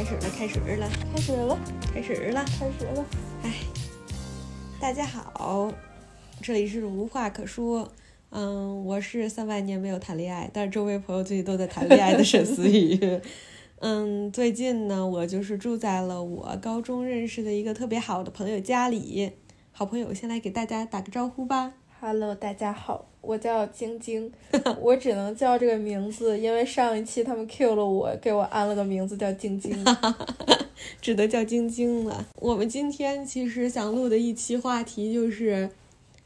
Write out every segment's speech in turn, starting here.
开始了，开始了，开始了，开始了，开始了。哎，大家好，这里是无话可说。嗯，我是三万年没有谈恋爱，但是周围朋友最近都在谈恋爱的沈思雨。嗯，最近呢，我就是住在了我高中认识的一个特别好的朋友家里。好朋友，先来给大家打个招呼吧。Hello，大家好，我叫晶晶，我只能叫这个名字，因为上一期他们 Q 了我，给我安了个名字叫晶晶。只能叫晶晶了。我们今天其实想录的一期话题就是，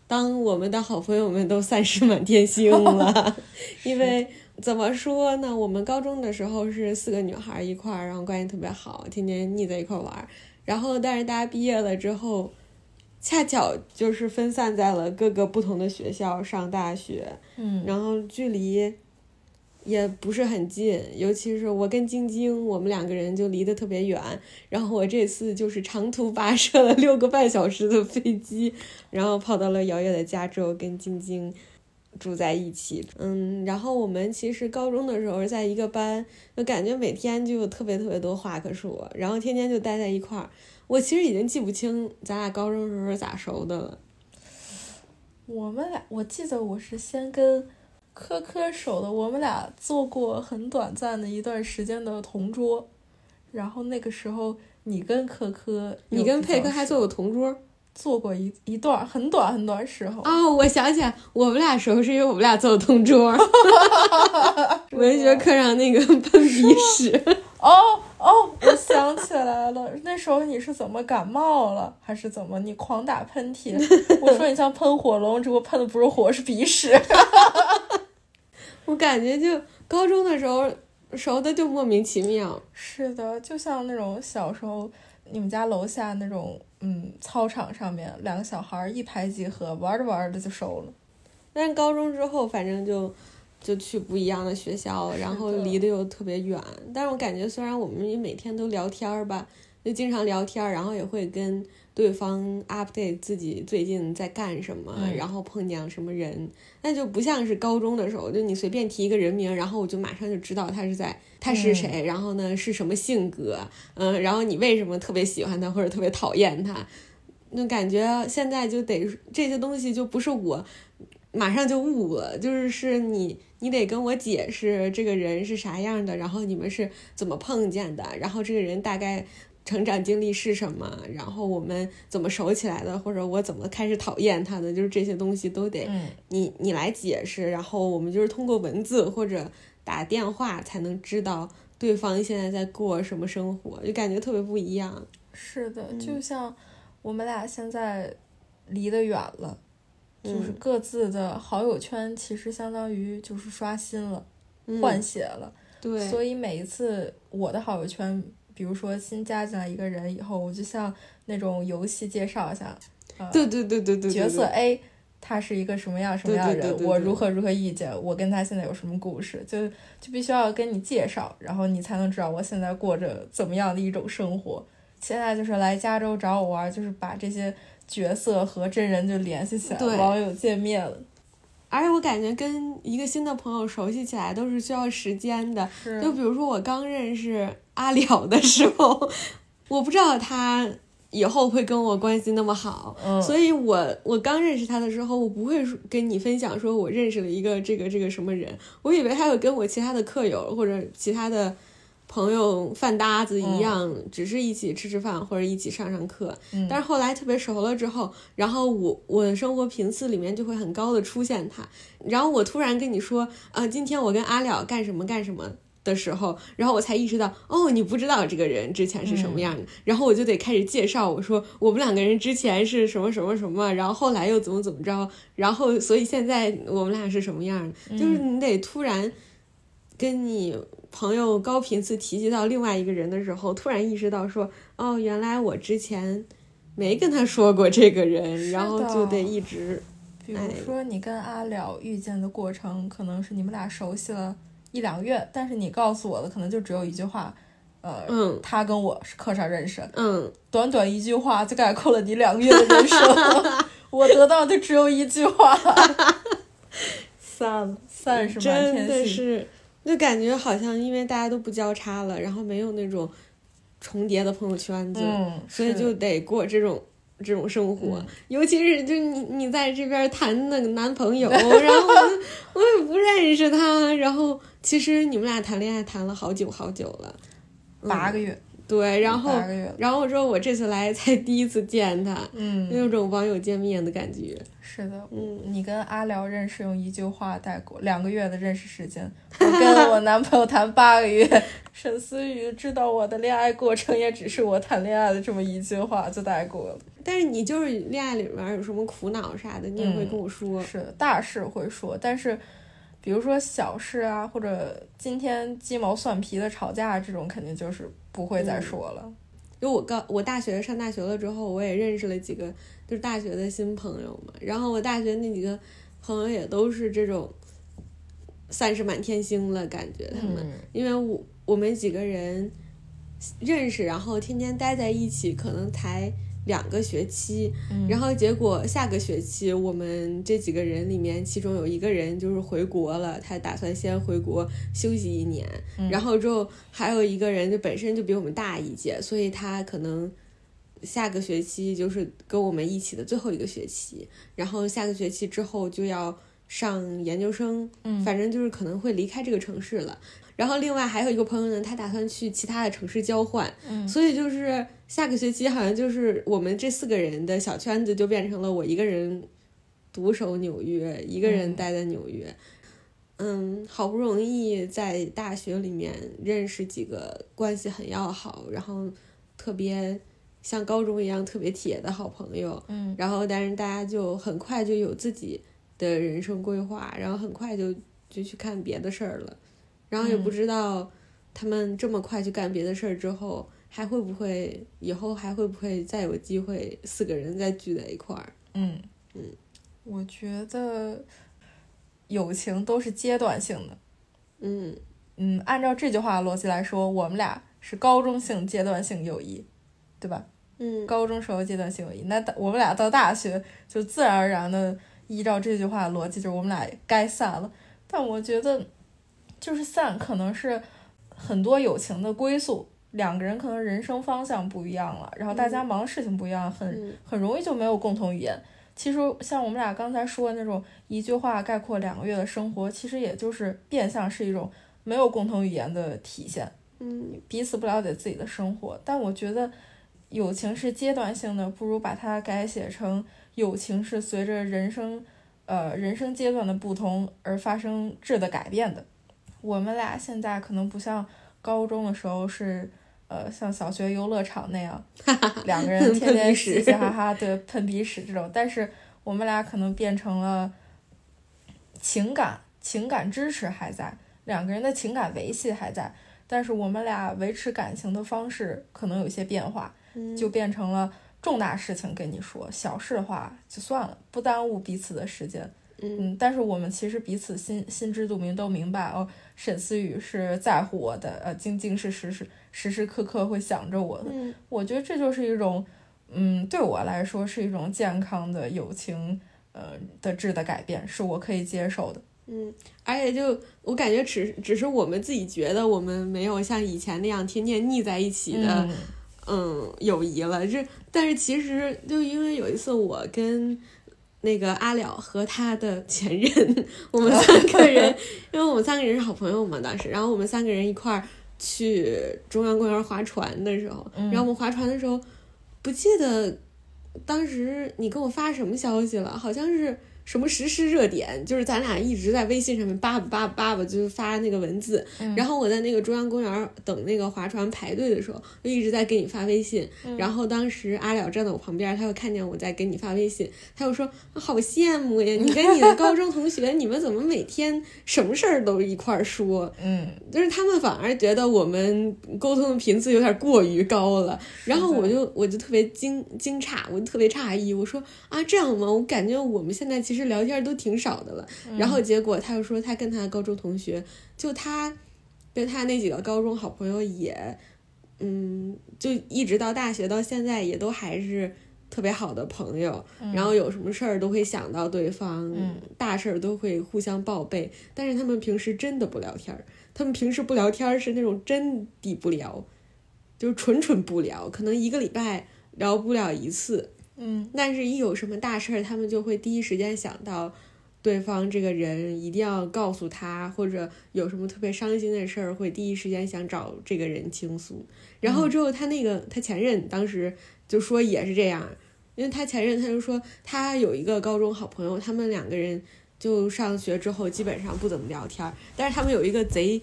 当我们的好朋友们都散失满天星了，因为怎么说呢，我们高中的时候是四个女孩一块儿，然后关系特别好，天天腻在一块儿玩儿。然后，但是大家毕业了之后，恰巧就是分散在了各个不同的学校上大学，嗯，然后距离也不是很近，尤其是我跟晶晶，我们两个人就离得特别远。然后我这次就是长途跋涉了六个半小时的飞机，然后跑到了遥远的加州，跟晶晶住在一起。嗯，然后我们其实高中的时候在一个班，就感觉每天就有特别特别多话可说，然后天天就待在一块儿。我其实已经记不清咱俩高中时候是咋熟的了。我们俩，我记得我是先跟科科熟的，我们俩做过很短暂的一段时间的同桌，然后那个时候你跟科科，你跟佩科还做过同桌？做过一一段很短很短时候。哦，我想起来，我们俩熟是因为我们俩做同桌，文学课上那个 喷鼻屎。哦哦，我想起来了，那时候你是怎么感冒了，还是怎么你狂打喷嚏？我说你像喷火龙，只不过喷的不是火，是鼻屎。我感觉就高中的时候熟的就莫名其妙。是的，就像那种小时候你们家楼下那种嗯操场上面两个小孩一拍即合，玩着玩着就熟了。但是高中之后，反正就就去不一样的学校，然后离得又特别远。但是我感觉虽然我们也每天都聊天儿吧，就经常聊天儿，然后也会跟对方 update 自己最近在干什么，嗯然后碰见什么人，那就不像是高中的时候，就你随便提一个人名，然后我就马上就知道他是在他是谁，然后呢是什么性格，嗯，然后你为什么特别喜欢他或者特别讨厌他。那感觉现在就得这些东西就不是我马上就悟了，就是是你你得跟我解释这个人是啥样的，然后你们是怎么碰见的，然后这个人大概成长经历是什么，然后我们怎么熟起来的，或者我怎么开始讨厌他的，就是这些东西都得嗯，你你来解释，然后我们就是通过文字或者打电话才能知道对方现在在过什么生活，就感觉特别不一样。是的，嗯就像我们俩现在离得远了，就是嗯。各自的好友圈其实相当于就是刷新了、嗯。换血了。对，所以每一次我的好友圈，比如说新加进来一个人以后，我就像那种游戏介绍一下，呃，对对对对对对角色 A 他是一个什么样什么样的人，我如何如何意见，我跟他现在有什么故事，就就必须要跟你介绍，然后你才能知道我现在过着怎么样的一种生活。现在就是来加州找我玩，就是把这些角色和真人就联系起来，对。网友见面了，而且我感觉跟一个新的朋友熟悉起来都是需要时间的。就比如说我刚认识阿了的时候，我不知道他以后会跟我关系那么好，嗯，所以我我刚认识他的时候，我不会跟你分享说我认识了一个这个这个什么人，我以为他有跟我其他的课友或者其他的朋友饭搭子一样，只是一起吃吃饭或者一起上上课。嗯。但是后来特别熟了之后，然后我我的生活频次里面就会很高的出现他，然后我突然跟你说，呃，今天我跟阿了干什么干什么。的时候，然后我才意识到，哦，你不知道这个人之前是什么样的，然后我就得开始介绍，我说我们两个人之前是什么什么什么，然后后来又怎么怎么着，然后所以现在我们俩是什么样的，就是你得突然跟你朋友高频次提及到另外一个人的时候，突然意识到说，哦，原来我之前没跟他说过这个人，然后就得一直比如哎说你跟阿了遇见的过程，可能是你们俩熟悉了一两个月，但是你告诉我的可能就只有一句话，呃，嗯。他跟我是课上认识，嗯，短短一句话就概括了你两个月的人生，我得到的只有一句话，散了，散是满真的天星，是，就感觉好像因为大家都不交叉了，然后没有那种重叠的朋友圈子，嗯，所以就得过这种这种生活。嗯尤其是就你你在这边谈那个男朋友，然后我我也不认识他，然后其实你们俩谈恋爱谈了好久好久了，嗯八个月，对，然后然后我说我这次来 才第一次见他，嗯，有种网友见面的感觉。是的，嗯，你跟阿辽认识用一句话带过，两个月的认识时间，我跟我男朋友谈八个月。沈思雨知道我的恋爱过程，也只是我谈恋爱的这么一句话就带过了。但是你就是恋爱里面有什么苦恼啥的，你也会嗯跟我说。是的，大事会说，但是比如说小事啊，或者今天鸡毛蒜皮的吵架这种，肯定就是不会再说了。因为我高我大学上大学了之后，我也认识了几个就是大学的新朋友嘛。然后我大学那几个朋友也都是这种算是满天星了，感觉他们，嗯因为我我们几个人认识，然后天天待在一起，可能才两个学期，嗯。然后结果下个学期我们这几个人里面，其中有一个人就是回国了，他打算先回国休息一年，嗯。然后之后还有一个人就本身就比我们大一届，所以他可能下个学期就是跟我们一起的最后一个学期，然后下个学期之后就要上研究生，嗯。反正就是可能会离开这个城市了。然后另外还有一个朋友呢，他打算去其他的城市交换，嗯。所以就是下个学期好像就是我们这四个人的小圈子就变成了我一个人独守纽约，一个人嗯。待在纽约。嗯，好不容易在大学里面认识几个关系很要好，然后特别像高中一样特别铁的好朋友，嗯。然后但是大家就很快就有自己的人生规划，然后很快就就去看别的事儿了，然后也不嗯。知道他们这么快去干别的事儿之后，还会不会以后还会不会再有机会四个人再聚在一块儿？嗯嗯，我觉得友情都是阶段性的。嗯嗯，按照这句话逻辑来说，我们俩是高中性阶段性友谊，对吧？嗯高中时候阶段性友谊，那我们俩到大学就自然而然的依照这句话逻辑，就是我们俩该散了。但我觉得，就是散可能是很多友情的归宿，两个人可能人生方向不一样了，然后大家忙的事情不一样，很嗯很容易就没有共同语言。其实像我们俩刚才说的那种一句话概括两个月的生活，其实也就是变相是一种没有共同语言的体现。嗯彼此不了解自己的生活。但我觉得友情是阶段性的，不如把它改写成友情是随着人生呃人生阶段的不同而发生质的改变的。我们俩现在可能不像高中的时候是。呃，像小学游乐场那样，两个人 天天嘻嘻哈哈，对，喷鼻屎这种。但是我们俩可能变成了情感，情感支持还在，两个人的情感维系还在，但是我们俩维持感情的方式可能有些变化，嗯就变成了重大事情跟你说，小事的话就算了，不耽误彼此的时间。嗯嗯，但是我们其实彼此心心知肚明，都明白哦，沈思雨是在乎我的，呃，晶晶是时时时时刻刻会想着我的。嗯我觉得这就是一种，嗯，对我来说是一种健康的友情，呃的质的改变，是我可以接受的。嗯，而且就我感觉只只是我们自己觉得我们没有像以前那样天天腻在一起的。嗯嗯，友谊了。这但是其实就因为有一次我跟那个阿了和他的前任，我们三个人，因为我们三个人是好朋友嘛，当时，然后我们三个人一块儿去中央公园划船的时候，嗯然后我们划船的时候，不记得当时你给我发什么消息了，好像是。什么实时热点，就是咱俩一直在微信上面叭叭叭叭叭，就是发那个文字，嗯然后我在那个中央公园等那个划船排队的时候，就一直在给你发微信。嗯然后当时阿了站在我旁边，他又看见我在给你发微信，他又说：“好羡慕呀，你跟你的高中同学，你们怎么每天什么事儿都一块儿说？嗯，就是他们反而觉得我们沟通的频次有点过于高了。”然后我就我就特别惊惊诧，我就特别诧异，我说：“啊，这样吗？我感觉我们现在其实聊天都挺少的了。”然后结果他又说他跟他的高中同学，就他跟他那几个高中好朋友也，嗯，就一直到大学到现在也都还是特别好的朋友。然后有什么事儿都会想到对方，嗯大事儿都会互相报备。但是他们平时真的不聊天儿，他们平时不聊天儿是那种真的不聊。就是纯纯不聊，可能一个礼拜聊不了一次。嗯但是，一有什么大事儿，他们就会第一时间想到对方这个人，一定要告诉他，或者有什么特别伤心的事儿，会第一时间想找这个人倾诉。然后之后，他那个他前任当时就说也是这样，因为他前任他就说他有一个高中好朋友，他们两个人就上学之后基本上不怎么聊天儿，但是他们有一个贼。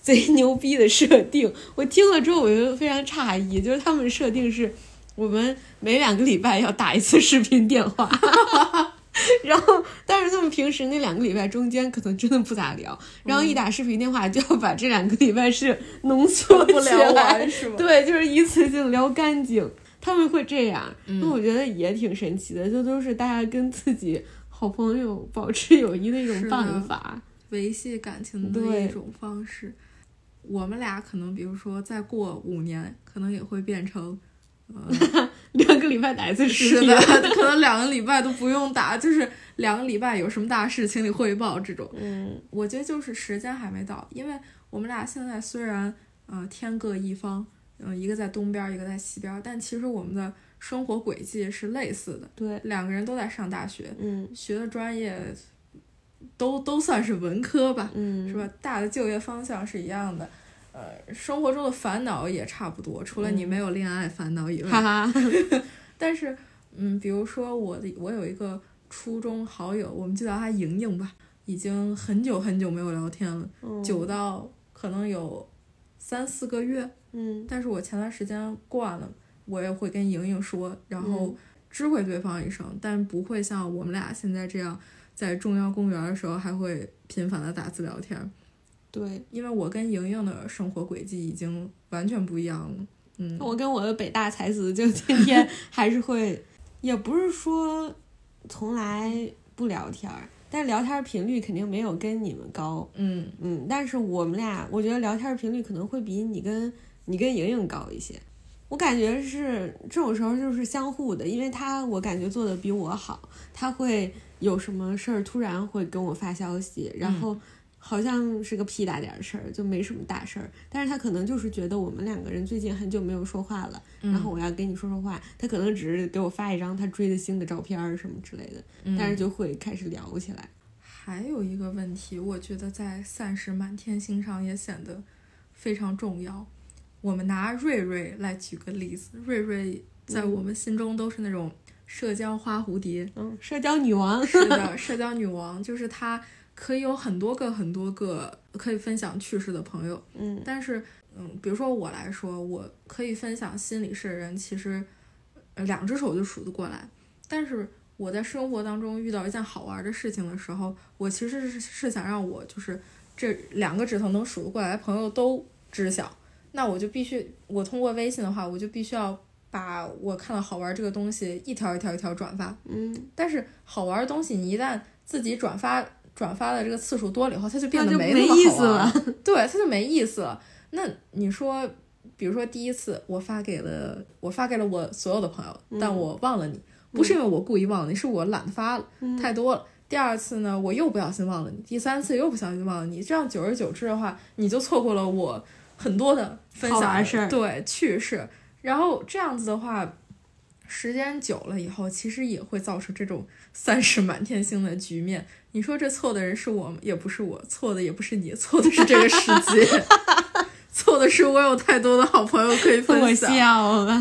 贼牛逼的设定，我听了之后我就非常诧异，就是他们设定是我们每两个礼拜要打一次视频电话，然后但是他们平时那两个礼拜中间可能真的不咋聊，然后一打视频电话就要把这两个礼拜是浓缩不起聊来，完是吗？对，就是一次性聊干净。他们会这样，嗯那我觉得也挺神奇的，这都是大家跟自己好朋友保持友谊的一种办法。维系感情的一种方式。我们俩可能，比如说再过五年，可能也会变成，呃，两个礼拜打一次视频，是的，可能两个礼拜都不用打，就是两个礼拜有什么大事，请你汇报这种。嗯。我觉得就是时间还没到，因为我们俩现在虽然呃天各一方，嗯、一个在东边，一个在西边，但其实我们的生活轨迹是类似的，对，两个人都在上大学，嗯。学的专业都都算是文科吧，嗯，是吧？大的就业方向是一样的，呃，生活中的烦恼也差不多，除了你没有恋爱烦恼以外。但是，嗯，比如说我的，我有一个初中好友，我们就叫她莹莹吧，已经很久很久没有聊天了，嗯久到可能有三四个月。嗯但是我前段时间惯了，我也会跟莹莹说，然后嗯知会对方一声，但不会像我们俩现在这样，在中央公园的时候还会频繁的打字聊天。对，因为我跟莹莹的生活轨迹已经完全不一样了。嗯，我跟我的北大才子就天天 还是会，也不是说从来不聊天儿，但是聊天频率肯定没有跟你们高。嗯嗯，但是我们俩，我觉得聊天频率可能会比你跟你跟莹莹高一些。我感觉是这种时候就是相互的，因为他我感觉做的比我好，他会有什么事儿突然会跟我发消息，然后好像是个屁大点儿事儿，就没什么大事儿，但是他可能就是觉得我们两个人最近很久没有说话了，嗯然后我要跟你说说话，他可能只是给我发一张他追的星的照片儿什么之类的，嗯但是就会开始聊起来。还有一个问题，我觉得在散时满天星上也显得非常重要。我们拿瑞瑞来举个例子，瑞瑞在我们心中都是那种社交花蝴蝶，嗯，社交女王，是的，社交女王，就是她可以有很多个很多个可以分享趣事的朋友，嗯但是，嗯，比如说我来说，我可以分享心理事的人，其实呃两只手就数得过来。但是我在生活当中遇到一件好玩的事情的时候，我其实是是想让我就是这两个指头能数得过来的朋友都知晓。那我就必须，我通过微信的话，我就必须要把我看到好玩这个东西一条一条一条转发。嗯，但是好玩的东西，你一旦自己转发转发的这个次数多了以后，它就变得没那么没意好玩思了。对，它就没意思了。那你说，比如说第一次我发给了我发给了我所有的朋友，但我忘了你，不是因为我故意忘了你，是我懒得发了，太多了。第二次呢，我又不小心忘了你，第三次又不小心忘了你，这样久而久之的话，你就错过了我很多的分享好玩事对趣事。然后这样子的话，时间久了以后，其实也会造成这种三十 满天星的局面。你说这错的人是我？也不是我，错的也不是你，错的是这个世界，错的是我有太多的好朋友可以分我享。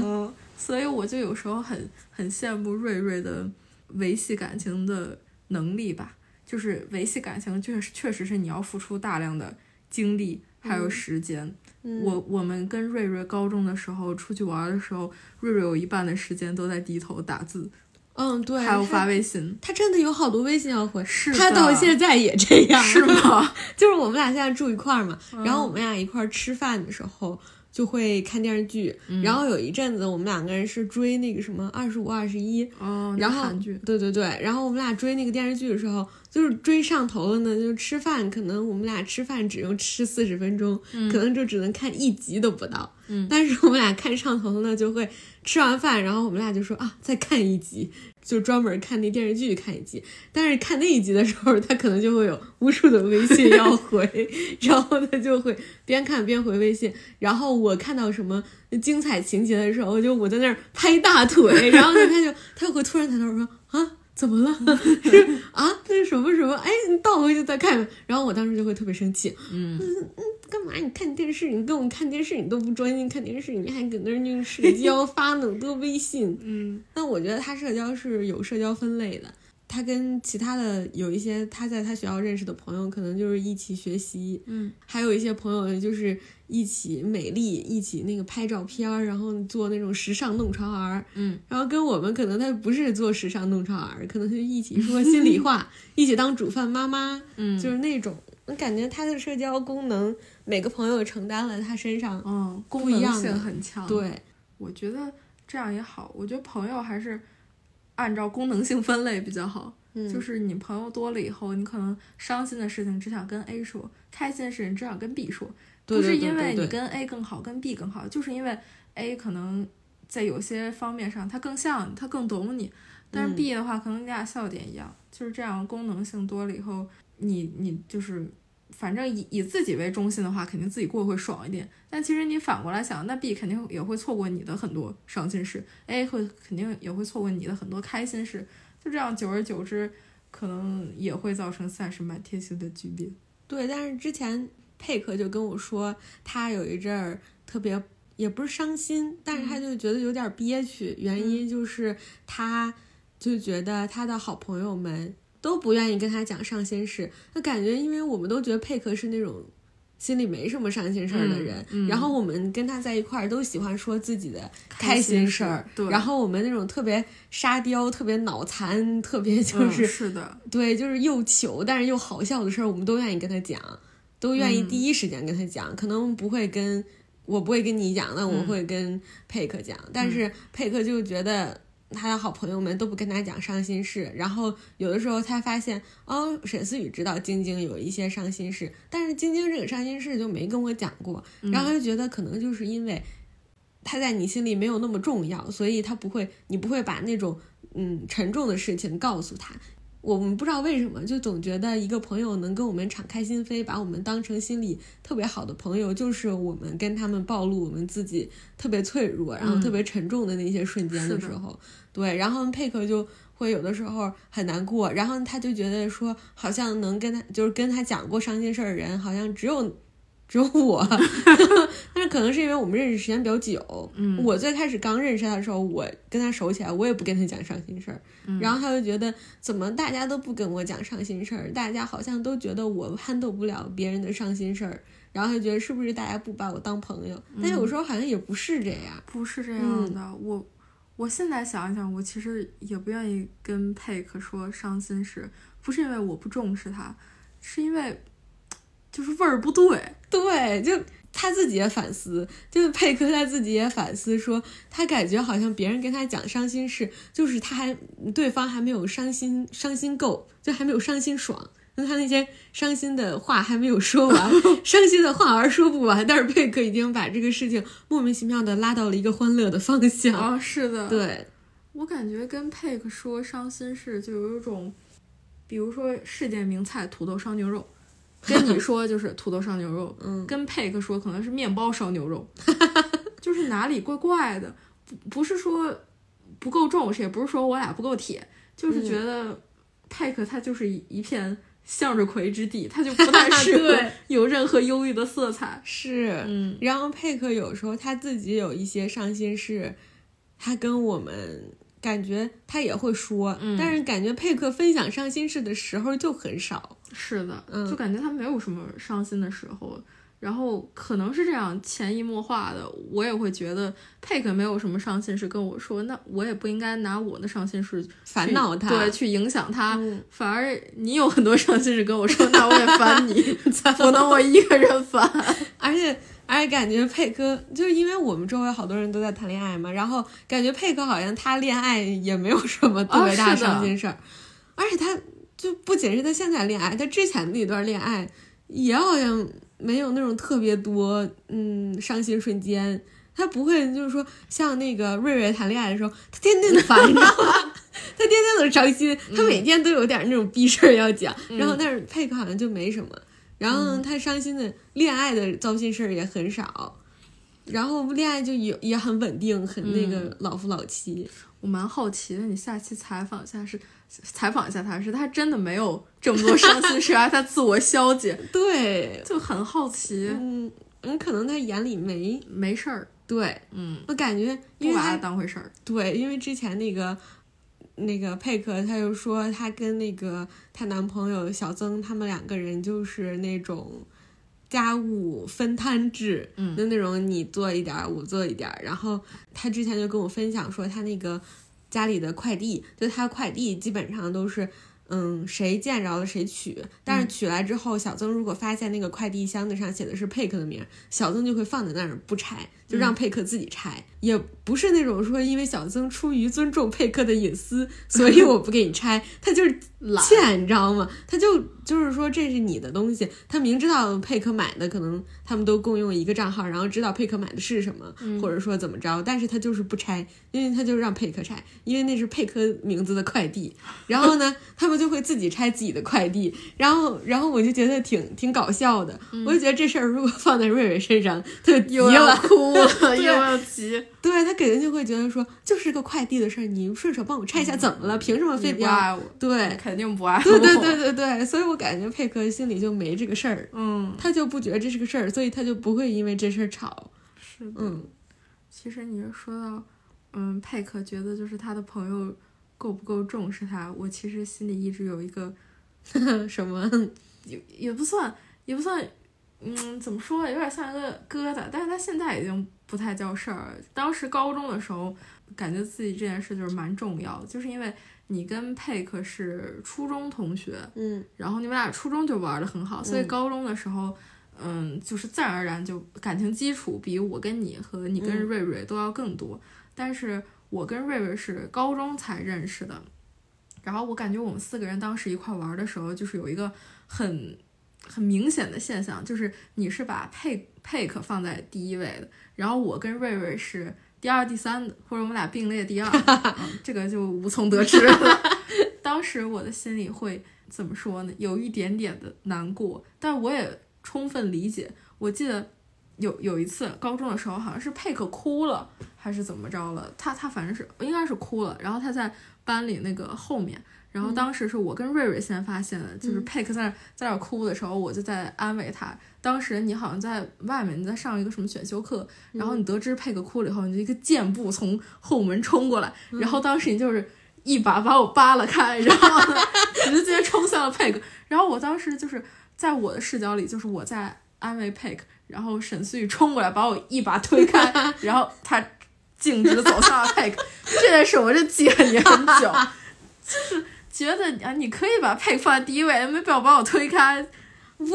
嗯，所以我就有时候很很羡慕瑞瑞的维系感情的能力吧。就是维系感情，确实确实是你要付出大量的精力还有时间。嗯我我们跟瑞瑞高中的时候出去玩的时候，瑞瑞有一半的时间都在低头打字，嗯，对，还有发微信。他真的有好多微信要回，是的他到现在也这样，是吗？就是我们俩现在住一块儿嘛，嗯。然后我们俩一块儿吃饭的时候就会看电视剧，嗯。然后有一阵子我们两个人是追那个什么二十五二十一，哦，然后对对对，然后我们俩追那个电视剧的时候，就是追上头了呢，就是吃饭，可能我们俩吃饭只用吃四十分钟，嗯。可能就只能看一集都不到。嗯，但是我们俩看上头呢，就会吃完饭，然后我们俩就说啊，再看一集，就专门看那电视剧看一集。但是看那一集的时候，他可能就会有无数的微信要回，然后他就会边看边回微信。然后我看到什么精彩情节的时候，我就我在那儿拍大腿，然后，他就他就会突然抬头说啊。怎么了？是 啊，那是什么什么？哎，你倒回去再看。然后我当时就会特别生气。嗯嗯，干嘛？你看电视，你跟我看电视，你都不专心看电视，你还搁那儿用社交发那么多微信。嗯，那我觉得他社交是有社交分类的。他跟其他的有一些他在他学校认识的朋友，可能就是一起学习。嗯，还有一些朋友就是一起美丽，一起那个拍照片儿，然后做那种时尚弄潮儿。嗯，然后跟我们可能他不是做时尚弄潮儿，可能就一起说心里话，一起当煮饭妈妈。嗯，就是那种，我感觉他的社交功能，每个朋友承担了他身上嗯，功不一样能性很强。，对。我觉得这样也好。我觉得朋友还是按照功能性分类比较好。嗯，就是你朋友多了以后，你可能伤心的事情只想跟 A 说，开心的事情只想跟 B 说，不是因为你跟 A 更好，跟 B 更好，就是因为 A 可能在有些方面上他更像你，他更懂你，但是嗯 B 的话可能你俩笑点一样，就是这样功能性多了以后，你你就是。反正以以自己为中心的话，肯定自己过得会爽一点。但其实你反过来想，那 B 肯定也会错过你的很多伤心事，A 会肯定也会错过你的很多开心事。就这样，久而久之，可能也会造成散是满天星的局面。对，但是之前佩克就跟我说，他有一阵儿特别也不是伤心，但是他就觉得有点憋屈，原因就是他就觉得他的好朋友们都不愿意跟他讲伤心事，他感觉因为我们都觉得佩克是那种。心里没什么伤心事儿的人，嗯嗯然后我们跟他在一块儿都喜欢说自己的开心心事儿，对然后我们那种特别沙雕、特别脑残、特别就嗯是是的，对，就是又糗但是又好笑的事儿，我们都愿意跟他讲，都愿意嗯第一时间跟他讲。可能不会跟我不会跟你讲，但我嗯会跟佩克讲。但是佩克就觉得他的好朋友们都不跟他讲伤心事，然后有的时候他发现哦，沈思雨知道晶晶有一些伤心事，但是晶晶这个伤心事就没跟我讲过，嗯然后他就觉得可能就是因为。他在你心里没有那么重要，所以他不会，你不会把那种嗯沉重的事情告诉他。我们不知道为什么，就总觉得一个朋友能跟我们敞开心扉，把我们当成心里特别好的朋友，就是我们跟他们暴露我们自己特别脆弱，然后特别沉重的那些瞬间的时候，对，然后佩克就会有的时候很难过，然后他就觉得说，好像能跟他就是跟他讲过伤心事儿的人，好像只有。只有我，但是可能是因为我们认识时间比较久。嗯我最开始刚认识他的时候，我跟他熟起来，我也不跟他讲伤心事儿。然后他就觉得，怎么大家都不跟我讲伤心事儿，大家好像都觉得我 handle 不了别人的伤心事儿，然后他就觉得是不是大家不把我当朋友？但有时候好像也不是这样。不是这样的。我我现在想一想，我其实也不愿意跟佩克说伤心事，不是因为我不重视他，是因为就是味儿不对。对，就他自己也反思，就是佩克他自己也反思说，他感觉好像别人跟他讲伤心事，就是他还对方还没有伤心伤心够，就还没有伤心爽。那他那些伤心的话还没有说完，伤心的话儿说不完，但是佩克已经把这个事情莫名其妙的拉到了一个欢乐的方向。啊，是的，对，我感觉跟佩克说伤心事，就有一种，比如说世界名菜土豆烧牛肉，跟你说就是土豆烧牛肉，嗯，跟佩克说可能是面包烧牛肉，就是哪里怪怪的，不不是说不够重视，也不是说我俩不够铁，就是觉得佩克他就是一一片向日葵之地，他就不太适合 有任何忧郁的色彩。是，嗯。然后佩克有时候他自己有一些伤心事，他跟我们感觉他也会说，嗯但是感觉佩克分享伤心事的时候就很少。是的，嗯就感觉他没有什么伤心的时候。然后可能是这样潜移默化的，我也会觉得佩克没有什么伤心事跟我说，那我也不应该拿我的伤心事烦恼他对，去影响他。嗯反而你有很多伤心事跟我说，那我也烦你 不能我一个人烦。而且而且感觉佩哥就是因为我们周围好多人都在谈恋爱嘛，然后感觉佩哥好像他恋爱也没有什么特别大伤心事儿，而且他就不仅是他现在恋爱，他之前那段恋爱也好像没有那种特别多嗯伤心瞬间。他不会就是说像那个瑞瑞谈恋爱的时候，他天天的烦，你知道吗？他天天都伤心，他每天都有点那种逼事儿要讲。然后但是佩克好像就没什么，然后他伤心的恋爱的糟心事儿也很少，然后恋爱就也也很稳定，很那个老夫老妻。我蛮好奇的，你下期采访一下是采访一下他是他真的没有这么多伤心事，还是他自我消解？对，就很好奇。嗯嗯，可能他眼里没没事儿。对，嗯，我感觉因不把他当回事儿。对，因为之前那个那个佩克，他就说他跟那个她男朋友小曾他们两个人就是那种家务分摊制，嗯就那种你做一点儿，我做一点儿。然后他之前就跟我分享说，他那个家里的快递，就他快递基本上都是。嗯，谁见着了谁取，但是取来之后，小曾如果发现那个快递箱子上写的是佩克的名儿，小曾就会放在那儿不拆，就让佩克自己拆，也不是那种说因为小曾出于尊重佩克的隐私，所以我不给你拆，他就是懒。欠，你知道吗？他就就是说这是你的东西，他明知道佩克买的可能他们都共用一个账号，然后知道佩克买的是什么，或者说怎么着，但是他就是不拆，因为他就让佩克拆，因为那是佩克名字的快递，然后呢，他们就会自己拆自己的快递，然后然后我就觉得挺挺搞笑的，我就觉得这事儿如果放在瑞瑞身上，他就急了。又要急。对他肯定就会觉得说，就是个快递的事儿，你顺手帮我拆一下，怎么了？凭什么非得要？不爱我，对，肯定不爱我。对对对对对，所以我感觉佩克心里就没这个事儿，嗯，他就不觉得这是个事儿，所以他就不会因为这事儿吵。是的。嗯，其实你说到，嗯，佩克觉得就是他的朋友够不够重视他，我其实心里一直有一个 什么？也也不算，也不算，嗯，怎么说，有点像一个疙瘩，但是他现在已经不太叫事儿。当时高中的时候，感觉自己这件事就是蛮重要的，就是因为你跟佩克是初中同学，嗯然后你们俩初中就玩的很好，所以嗯高中的时候，嗯，就是自然而然就感情基础比我跟你和你跟嗯瑞瑞都要更多。但是我跟瑞瑞是高中才认识的，然后我感觉我们四个人当时一块玩的时候，就是有一个很很明显的现象，就是你是把佩佩克放在第一位的，然后我跟瑞瑞是第二、第三的，或者我们俩并列第二，嗯、这个就无从得知了。当时我的心里会怎么说呢？有一点点的难过，但我也充分理解。我记得有有一次高中的时候，好像是佩克哭了，还是怎么着了？他他反正是应该是哭了，然后他在班里那个后面。然后当时是我跟瑞瑞先发现的，就是佩克在那儿在那儿哭的时候，我就在安慰他。当时你好像在外面，你在上一个什么选修课，然后你得知佩克哭了以后，你就一个箭步从后门冲过来，然后当时你就是一把把我扒拉开，然后 呢直接冲向了佩克。然后我当时就是在我的视角里，就是我在安慰佩克，然后沈思雨冲过来把我一把推开，然后他径直走向了佩克。这件事我是记了你很久，就 是觉得啊，你可以把佩克放在第一位，没必要把我推开。不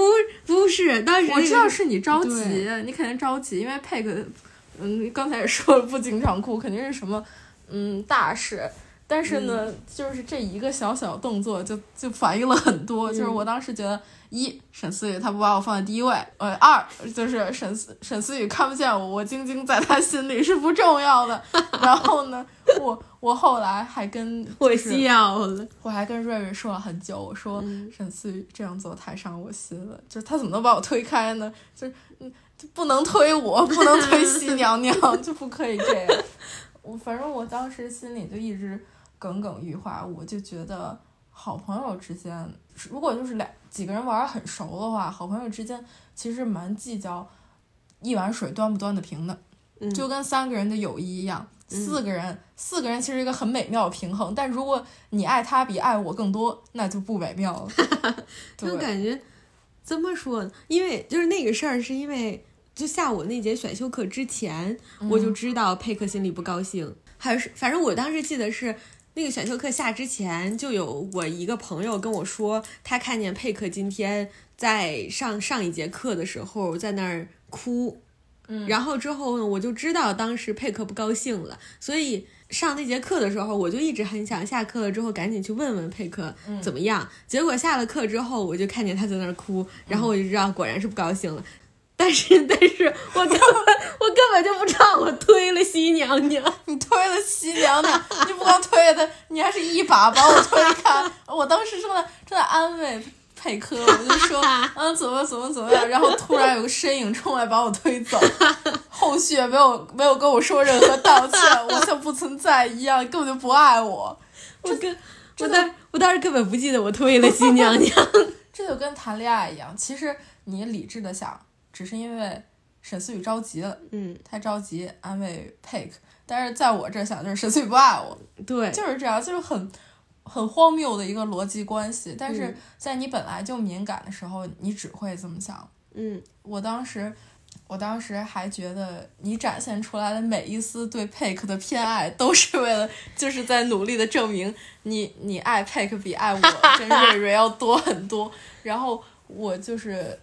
不是，但是我知道是你着急，你肯定着急，因为佩克，嗯，刚才也说了不经常哭，肯定是什么嗯大事。但是呢，就是这一个小小动作就就反映了很多。就是我当时觉得，一沈思雨她不把我放在第一位，呃，二就是沈思沈思雨看不见我，我晶晶在她心里是不重要的。然后呢，我我后来还跟 我就是笑了。我还跟瑞瑞说了很久，我说嗯沈思雨这样做太伤我心了，就是他怎么能把我推开呢？就是嗯，就不能推我，不能推西 娘娘，就不可以这样。我反正我当时心里就一直耿耿于怀，我就觉得好朋友之间，如果就是两几个人玩很熟的话，好朋友之间其实蛮计较一碗水端不端得平的。嗯就跟三个人的友谊一样，四个人，四个人其实一个很美妙的平衡。但如果你爱他比爱我更多，那就不美妙了。对，就感觉怎么说呢？因为就是那个事儿，是因为就下午那节选修课之前，我就知道佩克心里不高兴，还是反正我当时记得是。那个选修课下之前，就有我一个朋友跟我说，他看见佩克今天在上上一节课的时候在那儿哭，嗯然后之后呢，我就知道当时佩克不高兴了，所以上那节课的时候，我就一直很想下课了之后赶紧去问问佩克怎么样。结果下了课之后，我就看见他在那儿哭，然后我就知道果然是不高兴了。但是但是我根本我根本就不知道我推了新娘娘，你推了新娘娘，你不光推了她，你还是一把把我推开。我当时正在正在安慰佩科，我就说，嗯，怎么怎么怎么样，然后突然有个身影冲来把我推走，后续也没有没有跟我说任何道歉，我像不存在一样，根本就不爱我。我跟我当我当时根本不记得我推了新娘娘，这就跟谈恋爱一样，其实你理智的想。只是因为沈思雨着急了，嗯，太着急安慰 Pick，，但是在我这想就是沈思雨不爱我，对，就是这样，就是很很荒谬的一个逻辑关系。但是在你本来就敏感的时候，你只会这么想。嗯，我当时，我当时还觉得你展现出来的每一丝对 Pick 的偏爱，都是为了就是在努力的证明你你爱 Pick 比爱我跟瑞瑞要多很多。然后我就是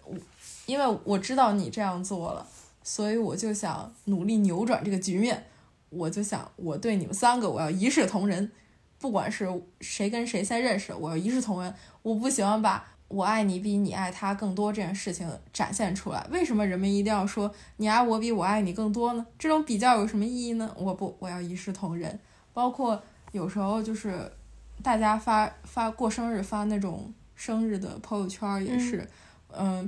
因为我知道你这样做了，所以我就想努力扭转这个局面。我就想，我对你们三个，我要一视同仁，不管是谁跟谁先认识，我要一视同仁。我不喜欢把我爱你比你爱他更多这件事情展现出来。为什么人们一定要说你爱我比我爱你更多呢？这种比较有什么意义呢？我不，我要一视同仁。包括有时候就是大家发发过生日发那种生日的朋友圈也是。嗯，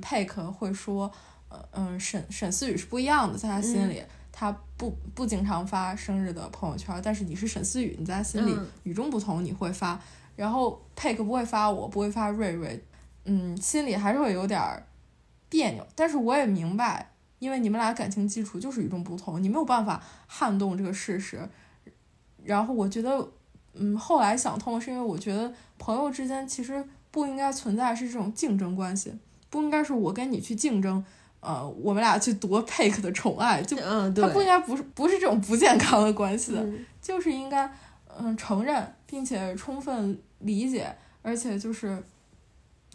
佩克会说，呃，嗯，沈沈思雨是不一样的，在他心里，他不不经常发生日的朋友圈，但是你是沈思雨，你在他心里与众不同，你会发。然后佩克不会发我，不会发瑞瑞，嗯，心里还是会有点别扭。但是我也明白，因为你们俩感情基础就是与众不同，你没有办法撼动这个事实。然后我觉得，嗯，后来想通，是因为我觉得朋友之间其实不应该存在是这种竞争关系。不应该是我跟你去竞争，呃，我们俩去夺佩克的宠爱，就他不应该不是不是这种不健康的关系的，就是应该嗯承认并且充分理解，而且就是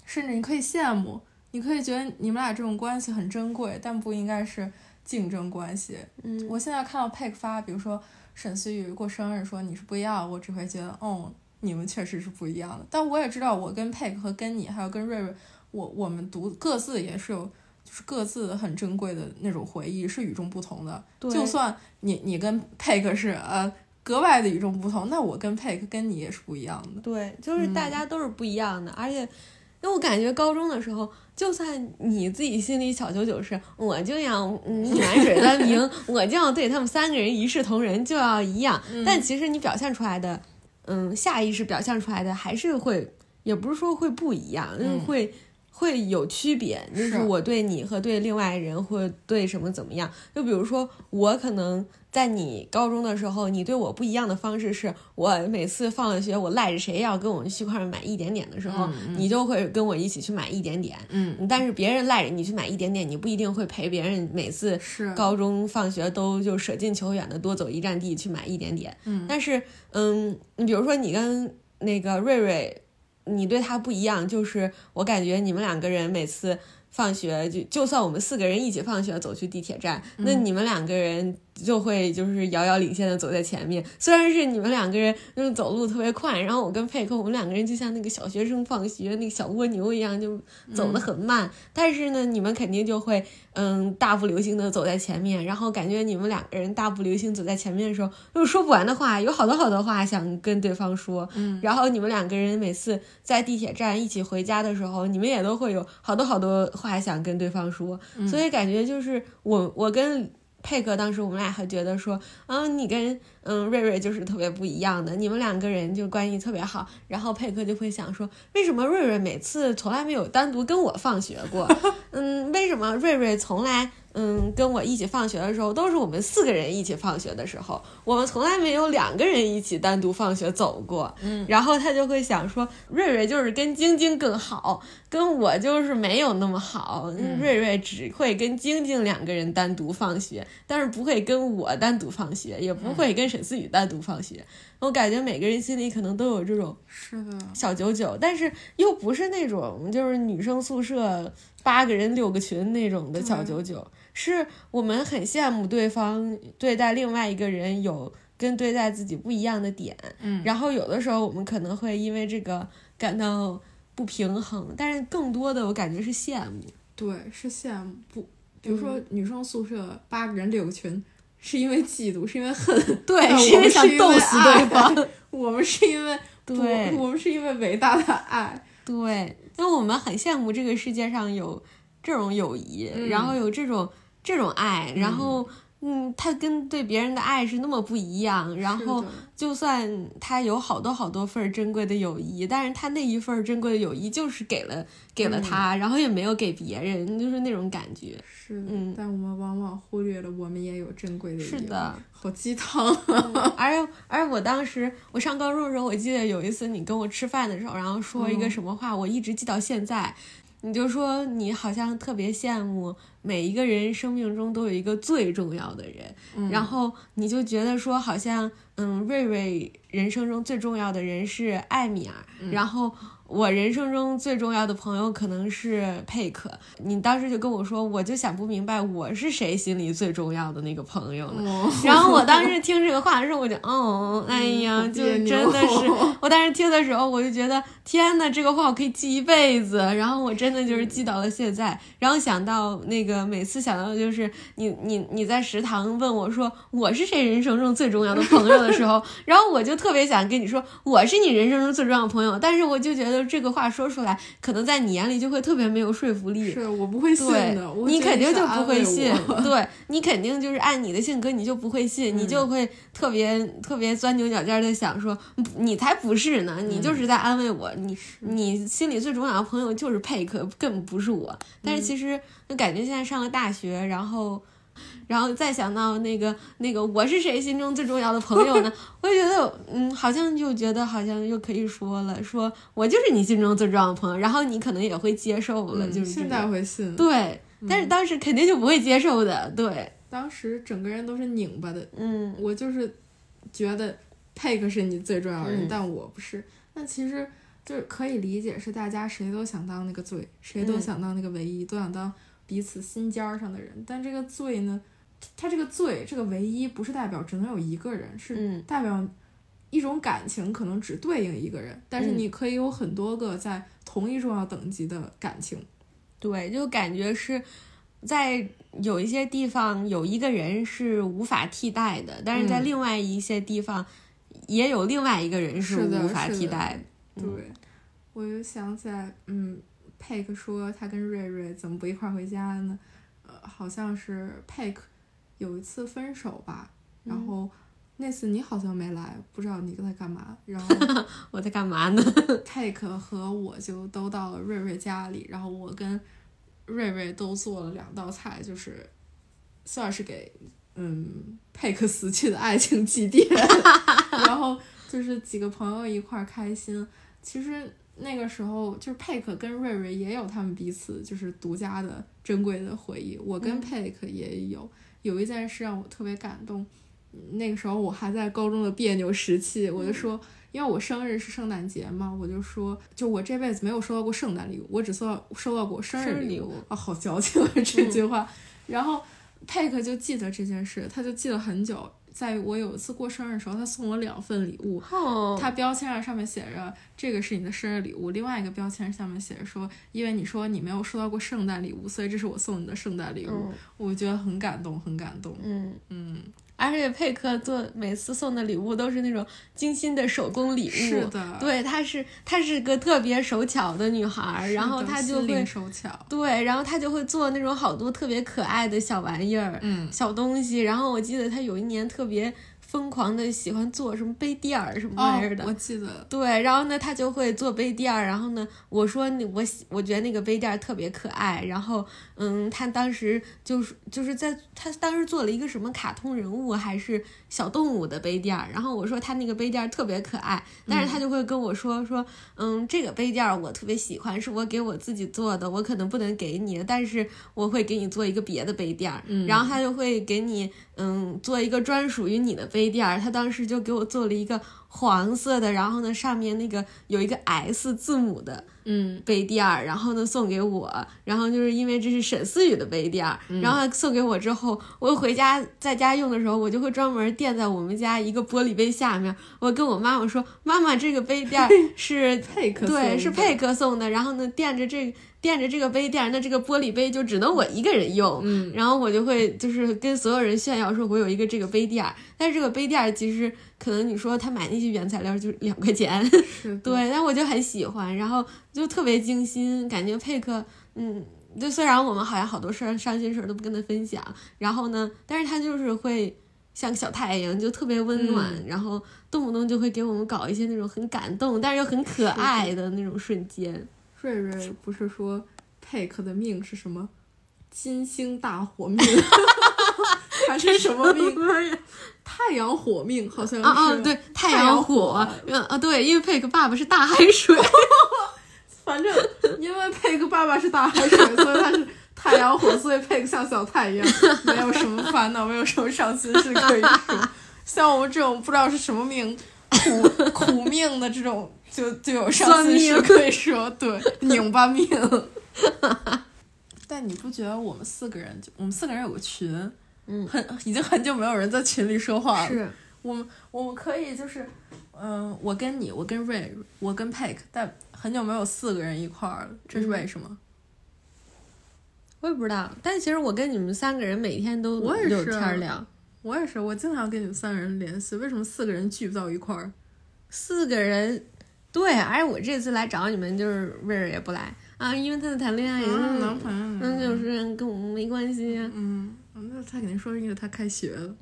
甚至你可以羡慕，你可以觉得你们俩这种关系很珍贵，但不应该是竞争关系。嗯，我现在看到佩克发，比如说沈思雨过生日说你是不一样，我只会觉得哦，你们确实是不一样的。但我也知道，我跟佩克和跟你还有跟瑞瑞。我我们读各自也是有，就是各自很珍贵的那种回忆，是与众不同的。就算你你跟佩克是呃格外的与众不同，那我跟佩克跟你也是不一样的。对，就是大家都是不一样的。而且，因为我感觉高中的时候，就算你自己心里小九九是，我就要 满水的明，我就要对他们三个人一视同仁，就要一样。但其实你表现出来的，嗯，下意识表现出来的还是会，也不是说会不一样，就是会。会有区别，就是我对你和对另外人或对什么怎么样？就比如说，我可能在你高中的时候，你对我不一样的方式是，我每次放了学，我赖着谁要跟我们去块买一点点的时候，你就会跟我一起去买一点点。嗯，但是别人赖着你去买一点点，你不一定会陪别人每次高中放学都就舍近求远的多走一站地去买一点点。嗯，但是，嗯，你比如说你跟那个瑞瑞。你对他不一样，就是我感觉你们两个人每次放学就，就算我们四个人一起放学走去地铁站，那你们两个人。就会就是遥遥领先的走在前面，虽然是你们两个人就是走路特别快，然后我跟佩克我们两个人就像那个小学生放学那个小蜗牛一样，就走得很慢。但是呢，你们肯定就会嗯大步流星的走在前面，然后感觉你们两个人大步流星走在前面的时候，有说不完的话，有好多好多话想跟对方说。嗯，然后你们两个人每次在地铁站一起回家的时候，你们也都会有好多好多话想跟对方说，所以感觉就是我我跟。佩克当时我们俩还觉得说，嗯，你跟嗯瑞瑞就是特别不一样的，你们两个人就关系特别好。然后佩克就会想说，为什么瑞瑞每次从来没有单独跟我放学过？嗯，为什么瑞瑞从来？嗯，跟我一起放学的时候，都是我们四个人一起放学的时候，我们从来没有两个人一起单独放学走过。嗯，然后他就会想说，瑞瑞就是跟晶晶更好，跟我就是没有那么好。瑞瑞只会跟晶晶两个人单独放学，但是不会跟我单独放学，也不会跟沈思雨单独放学。我感觉每个人心里可能都有这种是的小九九，但是又不是那种就是女生宿舍八个人六个群那种的小九九。是我们很羡慕对方对待另外一个人有跟对待自己不一样的点，嗯，然后有的时候我们可能会因为这个感到不平衡，但是更多的我感觉是羡慕，对，是羡慕，不比如说女生宿舍八个人六个群，是因为嫉妒，是因为恨，对，是因为想斗死对方。我们是因为对。我们是因为伟大的爱。对，因为我们很羡慕这个世界上有这种友谊，嗯。然后有这种这种爱，然后嗯，他跟对别人的爱是那么不一样，然后就算他有好多好多份珍贵的友谊，但是他那一份珍贵的友谊就是给了给了嗯他，然后也没有给别人，就是那种感觉。是的，嗯但我们往往忽略了我们也有珍贵的友谊是的，好鸡汤。而且而且我当时我上高中的时候，我记得有一次你跟我吃饭的时候，然后说一个嗯什么话，我一直记到现在。你就说你好像特别羡慕每一个人生命中都有一个最重要的人，嗯。然后你就觉得说好像嗯瑞瑞人生中最重要的人是艾米尔，嗯。然后我人生中最重要的朋友可能是佩克。你当时就跟我说，我就想不明白我是谁心里最重要的那个朋友呢？哦然后我当时听这个话的时候，我就哦，哎呀，就真的是，我当时听的时候，我就觉得天呐，这个话我可以记一辈子。然后我真的就是记到了现在。然后想到那个，每次想到就是你你你在食堂问我说我是谁人生中最重要的朋友的时候，然后我就特别想跟你说我是你人生中最重要的朋友，但是我就觉得这个话说出来，可能在你眼里就会特别没有说服力。是我不会信的，你肯定就不会信，对你肯定就是按你的性格，你就不会信，你嗯就会特别特别钻牛角尖的想说，嗯你才不是呢，你就是在安慰我，你你心里最重要的朋友就是佩克，根本不是我。但是其实就感觉现在上了大学，然后。然后再想到那个那个我是谁心中最重要的朋友呢？我就觉得，嗯，好像就觉得好像又可以说了，说我就是你心中最重要的朋友，然后你可能也会接受了，嗯就是现在会信。对，但是当时肯定就不会接受的，对，当时整个人都是拧巴的，嗯我就是觉得佩克是你最重要的人，嗯但我不是。那其实就是可以理解，是大家谁都想当那个最，谁都嗯想当那个唯一，都想当彼此心尖儿上的人。但这个最呢，它这个罪，这个唯一不是代表只能有一个人，是嗯代表一种感情可能只对应一个人，但是嗯你可以有很多个在同一重要等级的感情。对，就感觉是在有一些地方有一个人是无法替代的，但是在嗯另外一些地方也有另外一个人是无法替代的。对，我又想起来，嗯，佩克说他跟瑞瑞怎么不一块儿回家呢？呃，好像是佩克有一次分手吧，然嗯后那次你好像没来，不知道你在干嘛。然后 我在干嘛呢？佩克和我就都到了瑞瑞家里，然后我跟瑞瑞都做了两道菜，就是算是给嗯佩克死去的爱情祭奠，然后就是几个朋友一块儿开心。其实那个时候就是佩克跟瑞瑞也有他们彼此就是独家的珍贵的回忆，我跟嗯佩克也有。有一件事让我特别感动，那个时候我还在高中的别扭时期，我就说。因为我生日是圣诞节嘛，我就说，就我这辈子没有收到过圣诞礼物，我只收到收到过生日礼物啊，好矫情啊这句话。然后佩克就记得这件事，他就记了很久。在我有一次过生日的时候，他送我两份礼物，他标签上上面写着这个是你的生日礼物，另外一个标签上面写着说，因为你说你没有收到过圣诞礼物，所以这是我送你的圣诞礼物。我觉得很感动，很感动。嗯。嗯，而且佩克做每次送的礼物都是那种精心的手工礼物，是的，对，她是她是个特别手巧的女孩儿，然后她就会手巧。对，然后她就会做那种好多特别可爱的小玩意儿、嗯，小东西。然后我记得她有一年特别疯狂的喜欢做什么杯垫儿什么玩意儿的。哦，我记得。对，然后呢，他就会做杯垫儿，然后呢，我说你我喜我觉得那个杯垫儿特别可爱，然后嗯，他当时就是就是在他当时做了一个什么卡通人物还是小动物的杯垫儿，然后我说他那个杯垫儿特别可爱，但是他就会跟我说说嗯，这个杯垫儿我特别喜欢，是我给我自己做的，我可能不能给你，但是我会给你做一个别的杯垫儿，嗯然后他就会给你嗯做一个专属于你的杯垫儿，他当时就给我做了一个黄色的，然后呢上面那个有一个 S 字母的嗯。杯垫儿，然后呢送给我，然后就是因为这是沈思雨的杯垫儿，然后他送给我之后，我回家在家用的时候，我就会专门垫在我们家一个玻璃杯下面，我跟我妈妈说，妈妈这个杯垫儿是佩克对，送的是佩克送的，然后呢，垫着这垫着这个杯垫，那这个玻璃杯就只能我一个人用。嗯，然后我就会就是跟所有人炫耀说，我有一个这个杯垫儿。但是这个杯垫儿其实可能你说他买那些原材料就两块钱，对，但我就很喜欢，然后就特别精心，感觉佩克，嗯，就虽然我们好像好多事儿伤心事儿都不跟他分享，然后呢，但是他就是会像个小太阳，就特别温暖，嗯然后动不动就会给我们搞一些那种很感动，但是又很可爱的那种瞬间。瑞瑞不是说佩克的命是什么？金星大火命，还是什么命？太阳火命，好像是。啊啊，对，太阳阳火啊，对，因为佩克爸爸是大海水，反正因为佩克爸爸是大海水，所以他是太阳火，所以佩克像小太阳，没有什么烦恼，没有什么伤心事可以说。像我们这种不知道是什么命，苦苦命的这种，就就有伤心事可以说，对，拧巴命。但你不觉得我们四个人，就我们四个人有个群，嗯，很已经很久没有人在群里说话了。是，我们我们可以就是，嗯、我跟你，我跟瑞，我跟佩克，但很久没有四个人一块儿了，这是为什么？我也不知道，但其实我跟你们三个人每天都有我也是天儿聊，我也是，我经常跟你们三个人联系，为什么四个人聚不到一块儿？四个人，对，而且我这次来找你们，就是瑞瑞也不来啊，因为他在谈恋爱，男朋友呢？那就是跟我们没关系呀、嗯，那他肯定说是因为他开学了。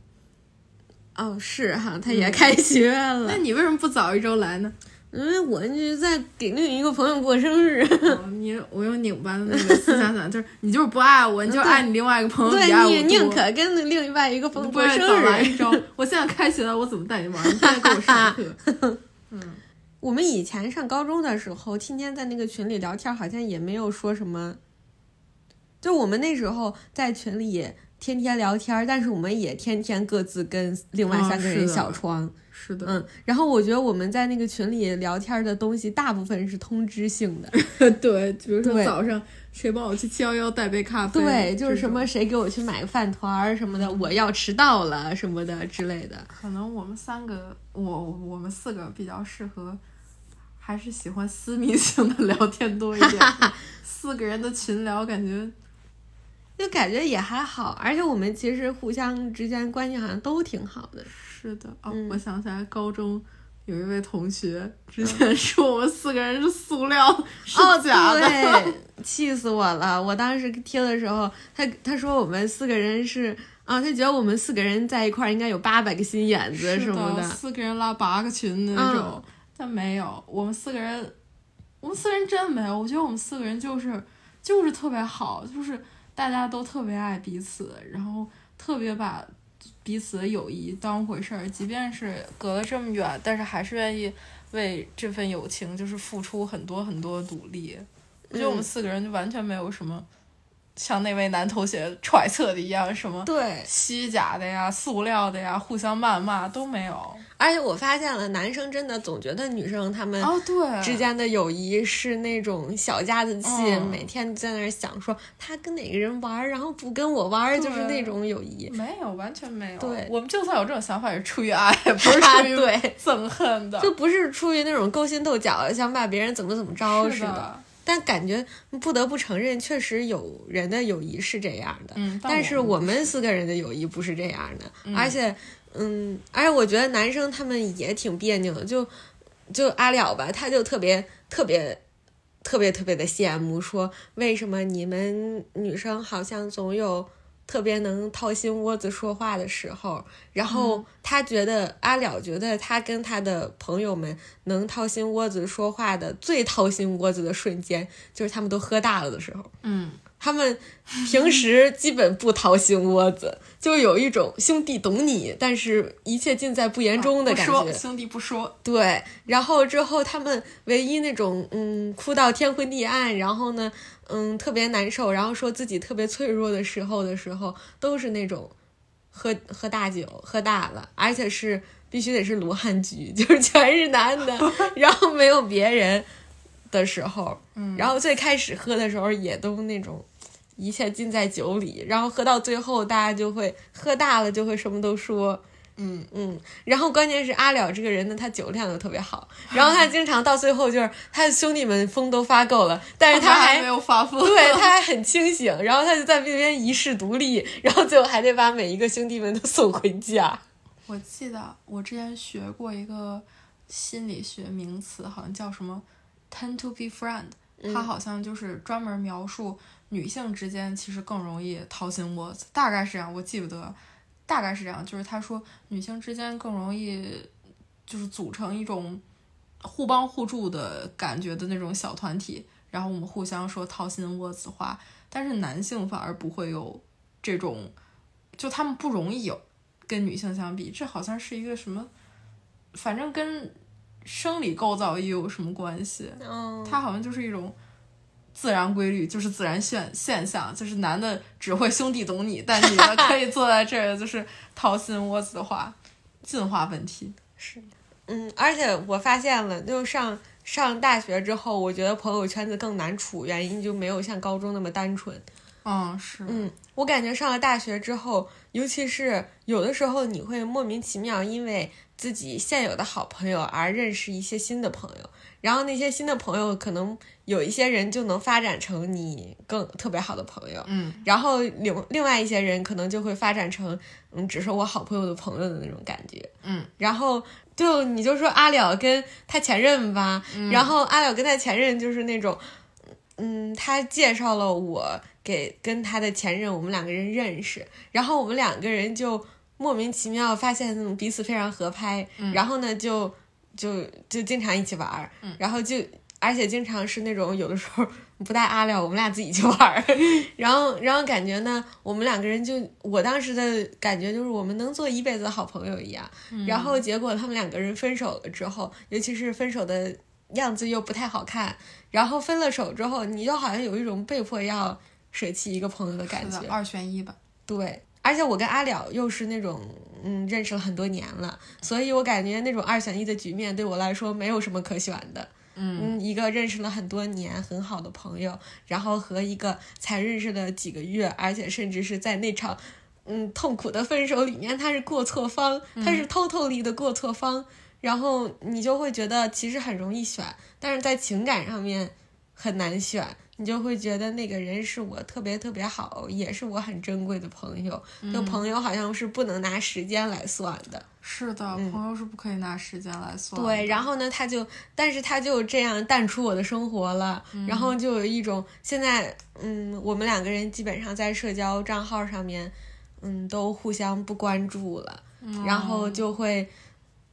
哦，是哈，他也开学了那，你为什么不早一周来呢？因为我就是在给另一个朋友过生日，哦你我用拧巴的那个思想想，就是你就是不爱我，你就爱你另外一个朋友对。你宁可跟另外一个朋友过生日。一周。我现在开学了，我怎么带你玩？你现在给我上课。我们以前上高中的时候，天天在那个群里聊天，好像也没有说什么。就我们那时候在群里天天聊天，但是我们也天天各自跟另外哦三个人小窗。是的，嗯，然后我觉得我们在那个群里聊天的东西，大部分是通知性的。对，比如说早上谁帮我去七幺幺带杯咖啡，对，就是什么谁给我去买个饭团儿什么的，我要迟到了什么的之类的。可能我们三个，我我们四个比较适合，还是喜欢私密性的聊天多一点。四个人的群聊，感觉就感觉也还好，而且我们其实互相之间关系好像都挺好的。是的。哦，嗯我想起来，高中有一位同学之前说我们四个人是塑料，是哦，假的。对，气死我了！我当时听的时候，他他说我们四个人是啊，他觉得我们四个人在一块儿应该有八百个心眼子什么的。四个人拉八个群的那种，但没有，我们四个人，我们四个人真没有。我觉得我们四个人就是就是特别好，就是大家都特别爱彼此，然后特别把彼此的友谊当回事儿，即便是隔了这么远，但是还是愿意为这份友情就是付出很多很多努力。我觉得我们嗯四个人就完全没有什么。像那位男同学揣测的一样，什么对，虚假的呀、塑料的呀、互相谩骂都没有。而且我发现了，男生真的总觉得女生他们哦，对，之间的友谊是那种小家子气，嗯每天在那儿想说他跟哪个人玩，然后不跟我玩，就是那种友谊。没有，完全没有。对我们就算有这种想法，也是出于爱，不是啊出于对，憎恨的。就不是出于那种勾心斗角，想把别人怎么怎么着似的。但感觉不得不承认，确实有人的友谊是这样的。嗯，但是我我们四个人的友谊不是这样的，嗯。而且，嗯，而且我觉得男生他们也挺别扭的，就就阿了吧，他就特别特别特别特别的羡慕，说为什么你们女生好像总有特别能掏心窝子说话的时候，然后他觉得、阿了觉得他跟他的朋友们能掏心窝子说话的最掏心窝子的瞬间，就是他们都喝大了的时候。嗯，他们平时基本不掏心窝子，就有一种兄弟懂你，但是一切尽在不言中的感觉。啊说兄弟不说，对，然后之后他们唯一那种嗯哭到天昏地暗，然后呢嗯特别难受，然后说自己特别脆弱的时候的时候，都是那种喝喝大酒喝大了，而且是必须得是罗汉局，就是全是男的，然后没有别人的时候，嗯，然后最开始喝的时候也都那种。一切尽在酒里，然后喝到最后，大家就会喝大了，就会什么都说，嗯嗯，然后关键是阿了这个人呢，他酒量又特别好，然后他 经常到最后就是他的兄弟们疯都发够了，但是他还没有发疯，对他还很清醒，然后他就在那边一世独立，然后最后还得把每一个兄弟们都送回家。我记得我之前学过一个心理学名词，好像叫什么 “tend to be friend”，他好像就是专门描述女性之间其实更容易掏心窝子，大概是这样，我记不得。大概是这样，就是他说女性之间更容易，就是组成一种互帮互助的感觉的那种小团体，然后我们互相说掏心窝子话，但是男性反而不会有这种，就他们不容易有，跟女性相比，这好像是一个什么，反正跟生理构造也有什么关系，嗯，它好像就是一种。自然规律就是自然现现象，就是男的只会兄弟懂你，但女的可以坐在这儿，就是掏心窝子的话，进化问题是，嗯，而且我发现了，就上上大学之后，我觉得朋友圈子更难处，原因就没有像高中那么单纯。嗯，是，嗯，我感觉上了大学之后，尤其是有的时候，你会莫名其妙因为自己现有的好朋友而认识一些新的朋友。然后那些新的朋友，可能有一些人就能发展成你更特别好的朋友，嗯，然后另另外一些人可能就会发展成，嗯，只是我好朋友的朋友的那种感觉，嗯，然后就你就说阿了跟他前任吧，然后阿了跟他前任就是那种，嗯，他介绍了我给跟他的前任，我们两个人认识，然后我们两个人就莫名其妙发现那种彼此非常合拍，然后呢就。就就经常一起玩儿，然后就而且经常是那种有的时候不带阿廖，我们俩自己去玩儿，然后然后感觉呢，我们两个人就我当时的感觉就是我们能做一辈子的好朋友一样，然后结果他们两个人分手了之后，尤其是分手的样子又不太好看，然后分了手之后，你就好像有一种被迫要舍弃一个朋友的感觉，二选一吧，对。而且我跟阿了又是那种，嗯，认识了很多年了，所以我感觉那种二选一的局面对我来说没有什么可选的。嗯，一个认识了很多年很好的朋友，然后和一个才认识了几个月，而且甚至是在那场，嗯，痛苦的分手里面，他是过错方，他是偷偷 y 的过错方，然后你就会觉得其实很容易选，但是在情感上面很难选。你就会觉得那个人是我特别特别好，也是我很珍贵的朋友。那朋友好像是不能拿时间来算的。是的，朋友是不可以拿时间来算。对，然后呢，他就，但是他就这样淡出我的生活了。然后就有一种现在，嗯，我们两个人基本上在社交账号上面，嗯，都互相不关注了。然后就会，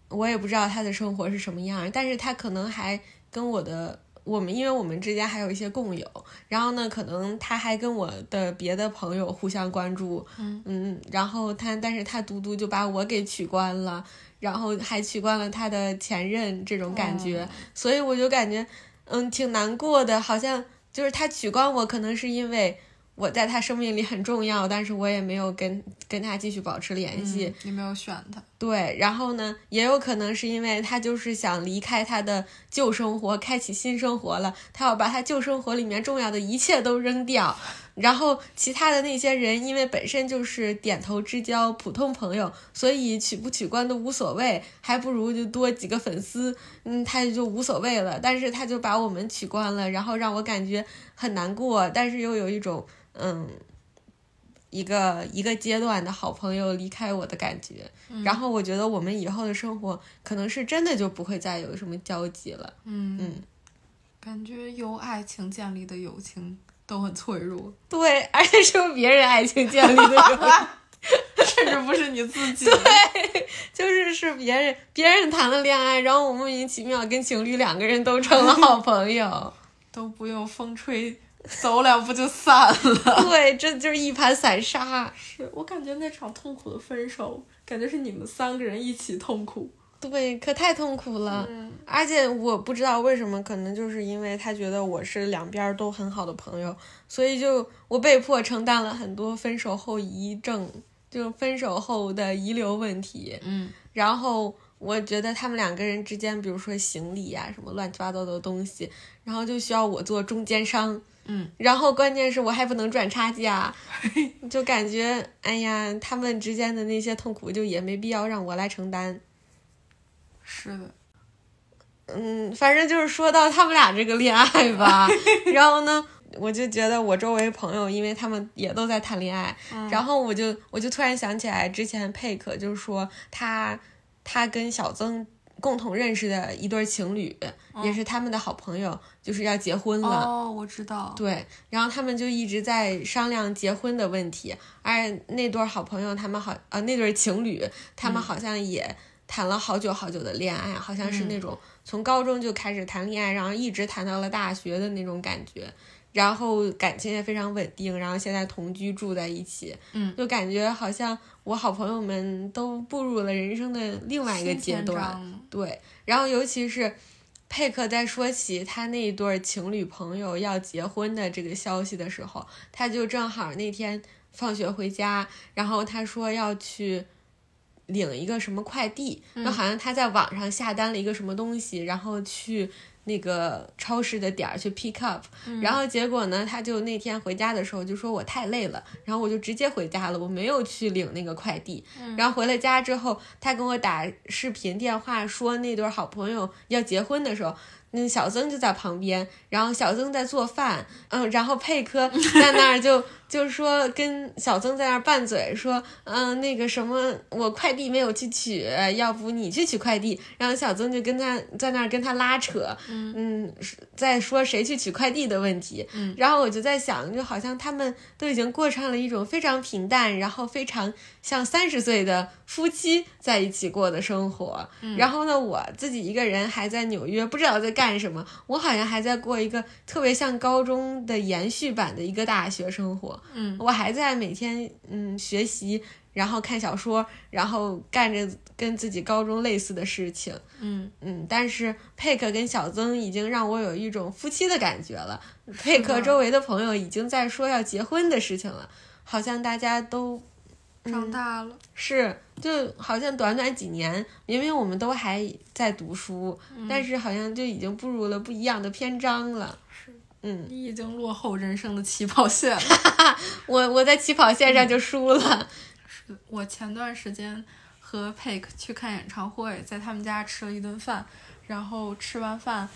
我也不知道他的生活是什么样，但是他可能还跟我的。我们因为我们之间还有一些共有，然后呢，可能他还跟我的别的朋友互相关注，嗯嗯，然后他，但是他嘟嘟就把我给取关了，然后还取关了他的前任，这种感觉，所以我就感觉，嗯，挺难过的，好像就是他取关我，可能是因为。我在他生命里很重要，但是我也没有跟跟他继续保持联系。你没有选他，对。然后呢，也有可能是因为他就是想离开他的旧生活，开启新生活了。他要把他旧生活里面重要的一切都扔掉。然后其他的那些人，因为本身就是点头之交、普通朋友，所以取不取关都无所谓，还不如就多几个粉丝，嗯，他就无所谓了。但是他就把我们取关了，然后让我感觉很难过，但是又有一种。嗯，一个一个阶段的好朋友离开我的感觉，然后我觉得我们以后的生活可能是真的就不会再有什么交集了。嗯嗯，感觉由爱情建立的友情都很脆弱。对，而且是由别人爱情建立的，甚至不是你自己。对，就是是别人别人谈了恋爱，然后我莫名其妙跟情侣两个人都成了好朋友，都不用风吹。走两步就散了，对，这就是一盘散沙。是我感觉那场痛苦的分手，感觉是你们三个人一起痛苦。对，可太痛苦了。嗯，而且我不知道为什么，可能就是因为他觉得我是两边都很好的朋友，所以就我被迫承担了很多分手后遗症，就分手后的遗留问题。嗯，然后我觉得他们两个人之间，比如说行李呀、什么乱七八糟的东西，然后就需要我做中间商。嗯，然后关键是我还不能赚差价，就感觉哎呀，他们之间的那些痛苦就也没必要让我来承担。是的，嗯，反正就是说到他们俩这个恋爱吧，然后呢，我就觉得我周围朋友，因为他们也都在谈恋爱，然后我就我就突然想起来，之前佩克就是说他他跟小曾共同认识的一对情侣，也是他们的好朋友，就是要结婚了。哦，我知道。对，然后他们就一直在商量结婚的问题，而那对好朋友他们好呃那对情侣他们好像也谈了好久好久的恋爱，好像是那种从高中就开始谈恋爱，然后一直谈到了大学的那种感觉，然后感情也非常稳定，然后现在同居住在一起，嗯，就感觉好像我好朋友们都步入了人生的另外一个阶段，对，然后尤其是。佩克在说起他那一对情侣朋友要结婚的这个消息的时候，他就正好那天放学回家，然后他说要去领一个什么快递，就好像他在网上下单了一个什么东西，然后去那个超市的点儿去 pick up，然后结果呢，他就那天回家的时候就说我太累了，然后我就直接回家了，我没有去领那个快递。然后回了家之后，他跟我打视频电话说那对好朋友要结婚的时候。那小曾就在旁边，然后小曾在做饭，嗯，然后佩科在那儿就 就说跟小曾在那儿拌嘴，说，嗯，那个什么，我快递没有去取，要不你去取快递。然后小曾就跟他在那儿跟他拉扯，嗯，在说谁去取快递的问题。嗯，然后我就在想，就好像他们都已经过上了一种非常平淡，然后非常像三十岁的夫妻在一起过的生活。嗯，然后呢，我自己一个人还在纽约，不知道在。干什么？我好像还在过一个特别像高中的延续版的一个大学生活。嗯，我还在每天嗯学习，然后看小说，然后干着跟自己高中类似的事情。嗯嗯，但是佩克跟小曾已经让我有一种夫妻的感觉了。佩克周围的朋友已经在说要结婚的事情了，好像大家都长大了。是。就好像短短几年，明明我们都还在读书，但是好像就已经步入了不一样的篇章了。是，嗯，你已经落后人生的起跑线了。我我在起跑线上就输了。是我前段时间和佩克去看演唱会，在他们家吃了一顿饭，然后吃完饭，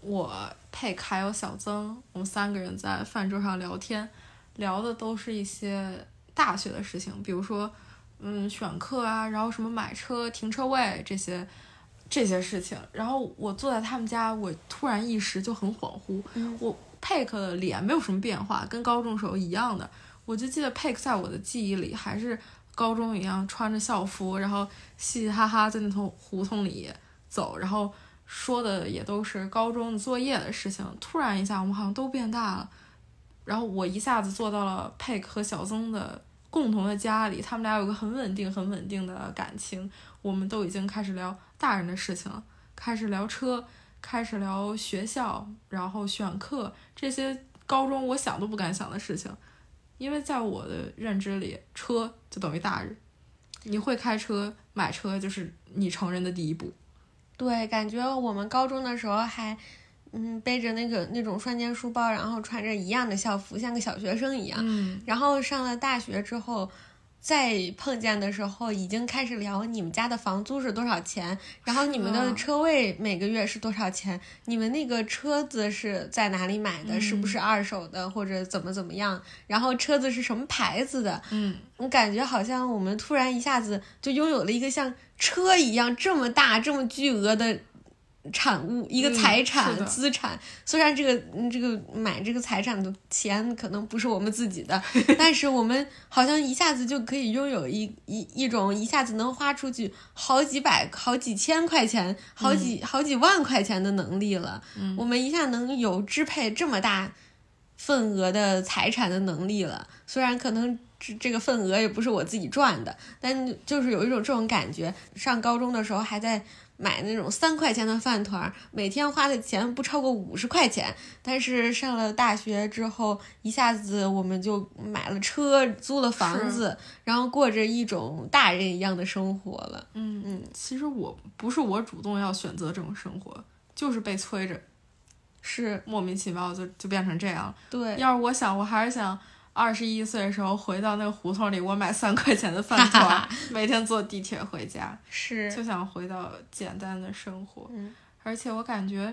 我佩克还有小曾，我们三个人在饭桌上聊天，聊的都是一些大学的事情，比如说。嗯，选课啊，然后什么买车、停车位这些这些事情，然后我坐在他们家，我突然一时就很恍惚。我佩克的脸没有什么变化，跟高中时候一样的。我就记得佩克在我的记忆里还是高中一样，穿着校服，然后嘻嘻哈哈在那头胡同里走，然后说的也都是高中作业的事情。突然一下，我们好像都变大了，然后我一下子坐到了佩克和小曾的。共同的家里，他们俩有个很稳定、很稳定的感情。我们都已经开始聊大人的事情了，开始聊车，开始聊学校，然后选课这些高中我想都不敢想的事情。因为在我的认知里，车就等于大人。你会开车，买车就是你成人的第一步。对，感觉我们高中的时候还。嗯，背着那个那种双肩书包，然后穿着一样的校服，像个小学生一样。嗯，然后上了大学之后，再碰见的时候，已经开始聊你们家的房租是多少钱，然后你们的车位每个月是多少钱，你们那个车子是在哪里买的，是不是二手的或者怎么怎么样，然后车子是什么牌子的。嗯，我感觉好像我们突然一下子就拥有了一个像车一样这么大、这么巨额的。产物一个财产资产，虽然这个这个买这个财产的钱可能不是我们自己的，但是我们好像一下子就可以拥有一一一种一下子能花出去好几百、好几千块钱、好几好几万块钱的能力了。我们一下能有支配这么大份额的财产的能力了。虽然可能这这个份额也不是我自己赚的，但就是有一种这种感觉。上高中的时候还在。买那种三块钱的饭团，每天花的钱不超过五十块钱。但是上了大学之后，一下子我们就买了车，租了房子，然后过着一种大人一样的生活了。嗯嗯，其实我不是我主动要选择这种生活，就是被催着，是莫名其妙就就变成这样。对，要是我想，我还是想。二十一岁的时候回到那个胡同里，我买三块钱的饭团，每天坐地铁回家，是就想回到简单的生活。嗯，而且我感觉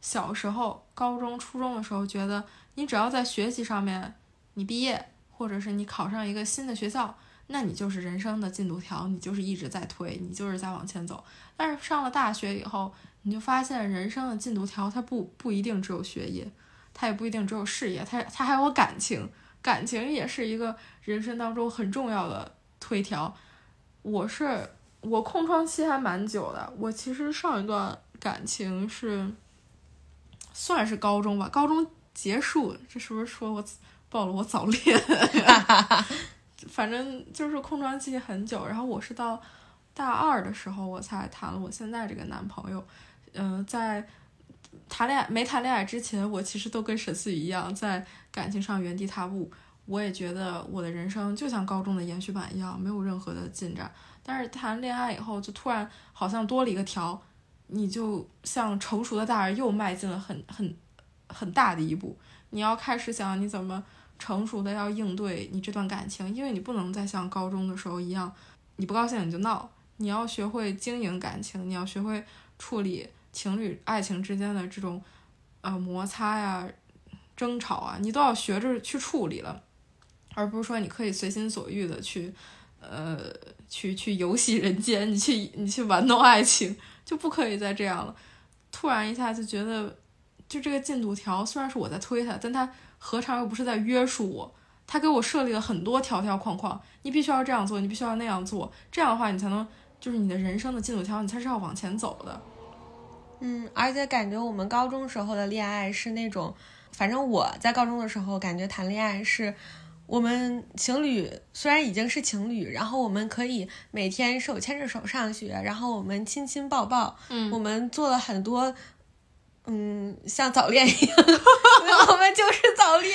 小时候、高中、初中的时候，觉得你只要在学习上面，你毕业或者是你考上一个新的学校，那你就是人生的进度条，你就是一直在推，你就是在往前走。但是上了大学以后，你就发现人生的进度条它不不一定只有学业，它也不一定只有事业，它它还有感情。感情也是一个人生当中很重要的推条。我是我空窗期还蛮久的。我其实上一段感情是算是高中吧，高中结束，这是不是说我暴露我早恋？反正就是空窗期很久。然后我是到大二的时候我才谈了我现在这个男朋友。嗯，在谈恋爱没谈恋爱之前，我其实都跟沈思雨一样在。感情上原地踏步，我也觉得我的人生就像高中的延续版一样，没有任何的进展。但是谈恋爱以后，就突然好像多了一个条，你就像成熟的大人又迈进了很很很大的一步。你要开始想你怎么成熟的要应对你这段感情，因为你不能再像高中的时候一样，你不高兴你就闹，你要学会经营感情，你要学会处理情侣爱情之间的这种呃摩擦呀。争吵啊，你都要学着去处理了，而不是说你可以随心所欲的去，呃，去去游戏人间，你去你去玩弄爱情，就不可以再这样了。突然一下就觉得，就这个进度条虽然是我在推它，但它何尝又不是在约束我？他给我设立了很多条条框框，你必须要这样做，你必须要那样做，这样的话你才能就是你的人生的进度条，你才是要往前走的。嗯，而且感觉我们高中时候的恋爱是那种。反正我在高中的时候，感觉谈恋爱是我们情侣虽然已经是情侣，然后我们可以每天手牵着手上学，然后我们亲亲抱抱，嗯，我们做了很多，嗯，像早恋一样，我们就是早恋，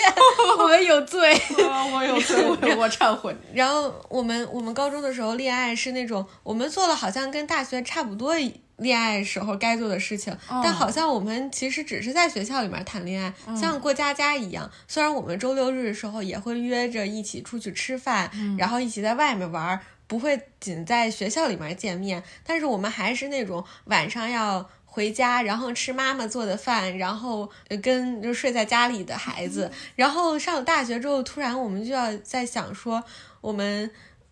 我们有罪，我有罪，我忏悔。然后我们我们高中的时候恋爱是那种，我们做了好像跟大学差不多。恋爱时候该做的事情，但好像我们其实只是在学校里面谈恋爱，像过家家一样。虽然我们周六日的时候也会约着一起出去吃饭，然后一起在外面玩，不会仅在学校里面见面，但是我们还是那种晚上要回家，然后吃妈妈做的饭，然后跟就睡在家里的孩子。然后上了大学之后，突然我们就要在想说，我们。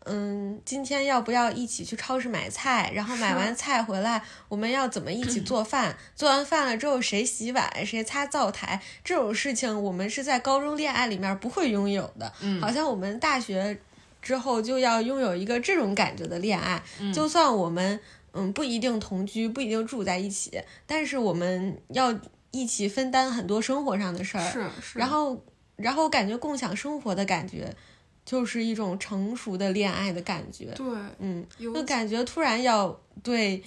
嗯，今天要不要一起去超市买菜？然后买完菜回来，我们要怎么一起做饭？做完饭了之后，谁洗碗，谁擦灶台？这种事情我们是在高中恋爱里面不会拥有的。嗯，好像我们大学之后就要拥有一个这种感觉的恋爱。就算我们嗯不一定同居，不一定住在一起，但是我们要一起分担很多生活上的事儿。是是。然后，然后感觉共享生活的感觉。就是一种成熟的恋爱的感觉，对，嗯，就感觉突然要对，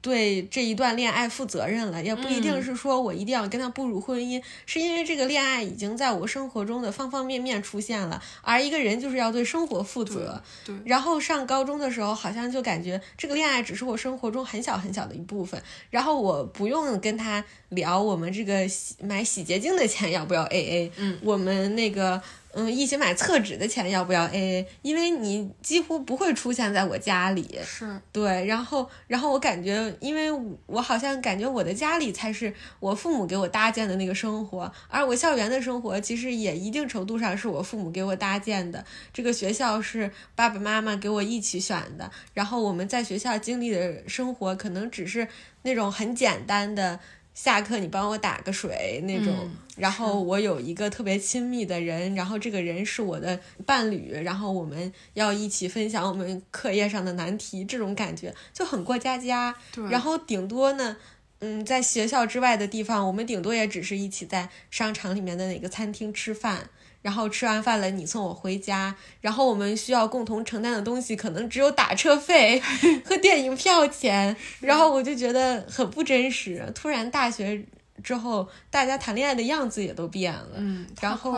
对这一段恋爱负责任了，也不一定是说我一定要跟他步入婚姻，是因为这个恋爱已经在我生活中的方方面面出现了，而一个人就是要对生活负责，对。然后上高中的时候，好像就感觉这个恋爱只是我生活中很小很小的一部分，然后我不用跟他聊我们这个洗买洗洁精的钱要不要 A A，嗯，我们那个。嗯，一起买厕纸的钱要不要 AA？因为你几乎不会出现在我家里，是对。然后，然后我感觉，因为我好像感觉我的家里才是我父母给我搭建的那个生活，而我校园的生活其实也一定程度上是我父母给我搭建的。这个学校是爸爸妈妈给我一起选的，然后我们在学校经历的生活可能只是那种很简单的。下课你帮我打个水那种，然后我有一个特别亲密的人，然后这个人是我的伴侣，然后我们要一起分享我们课业上的难题，这种感觉就很过家家。然后顶多呢，嗯，在学校之外的地方，我们顶多也只是一起在商场里面的哪个餐厅吃饭，然后吃完饭了你送我回家，然后我们需要共同承担的东西可能只有打车费 和电影票钱，然后我就觉得很不真实。突然大学之后，大家谈恋爱的样子也都变了，嗯，然后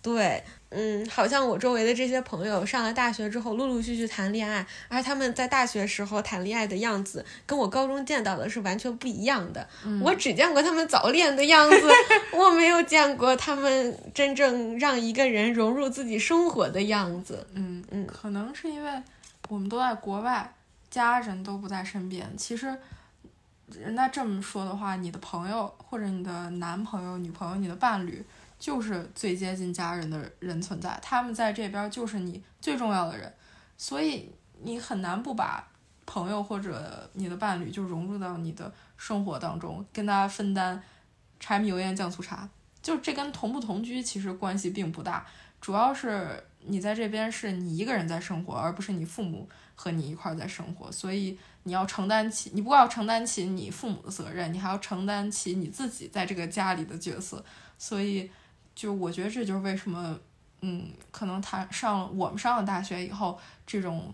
对，嗯，好像我周围的这些朋友上了大学之后，陆陆续续谈恋爱，而他们在大学时候谈恋爱的样子，跟我高中见到的是完全不一样的。我只见过他们早恋的样子，我没有见过他们真正让一个人融入自己生活的样子。嗯嗯可能是因为我们都在国外，家人都不在身边。其实，人家这么说的话，你的朋友或者你的男朋友、女朋友、你的伴侣，就是最接近家人的人存在，他们在这边就是你最重要的人，所以你很难不把朋友或者你的伴侣就融入到你的生活当中，跟他分担柴米油盐酱醋茶。就这跟同不同居其实关系并不大，主要是你在这边是你一个人在生活，而不是你父母和你一块儿在生活，所以你要承担起，你不光要承担起你父母的责任，你还要承担起你自己在这个家里的角色。所以，就我觉得这就是为什么，嗯，可能他上我们上了大学以后，这种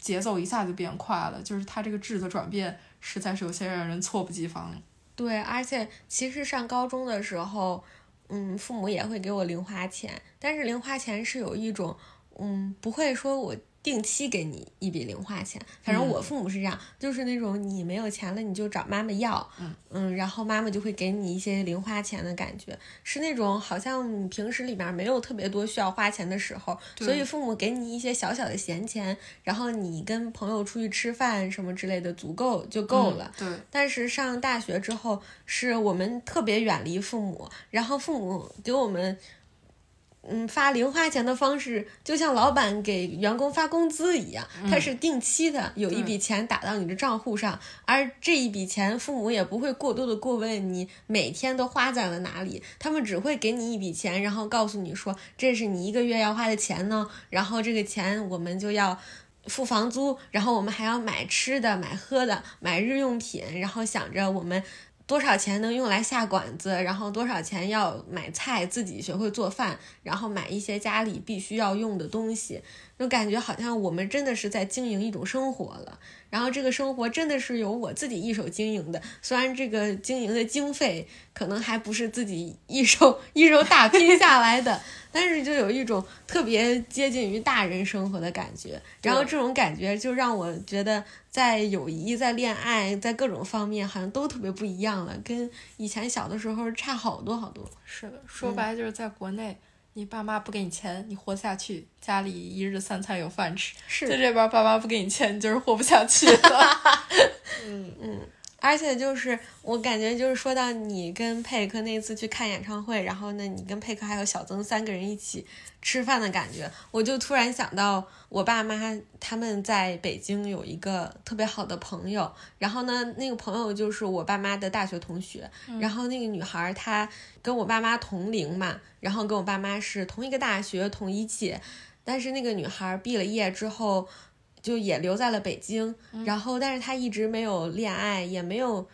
节奏一下就变快了，就是他这个质的转变，实在是有些让人猝不及防。对，而且其实上高中的时候，嗯，父母也会给我零花钱，但是零花钱是有一种，嗯，不会说我定期给你一笔零花钱，反正我父母是这样，就是那种你没有钱了你就找妈妈要，嗯然后妈妈就会给你一些零花钱的感觉，是那种好像你平时里面没有特别多需要花钱的时候，所以父母给你一些小小的闲钱，然后你跟朋友出去吃饭什么之类的足够就够了。嗯。对，但是上大学之后，是我们特别远离父母，然后父母给我们，嗯，发零花钱的方式，就像老板给员工发工资一样，它是定期的，有一笔钱打到你的账户上，而这一笔钱，父母也不会过多的过问你每天都花在了哪里，他们只会给你一笔钱，然后告诉你说这是你一个月要花的钱呢，然后这个钱我们就要。付房租，然后我们还要买吃的、买喝的、买日用品，然后想着我们多少钱能用来下馆子，然后多少钱要买菜，自己学会做饭，然后买一些家里必须要用的东西，就感觉好像我们真的是在经营一种生活了。然后这个生活真的是由我自己一手经营的，虽然这个经营的经费可能还不是自己一手一手打拼下来的，但是就有一种特别接近于大人生活的感觉。然后这种感觉就让我觉得，在友谊、在恋爱、在各种方面好像都特别不一样了，跟以前小的时候差好多好多。是的，说白了就是在国内，你爸妈不给你钱，你活得下去，家里一日三餐有饭吃。是在这边，爸妈不给你钱，你就是活不下去了。而且就是我感觉就是说到你跟佩克那次去看演唱会，然后呢，你跟佩克还有小曾三个人一起吃饭的感觉，我就突然想到我爸妈他们在北京有一个特别好的朋友，然后呢，那个朋友就是我爸妈的大学同学，然后那个女孩她跟我爸妈同龄嘛，然后跟我爸妈是同一个大学同一届，但是那个女孩毕了业之后。就也留在了北京，然后但是他一直没有恋爱，也没有，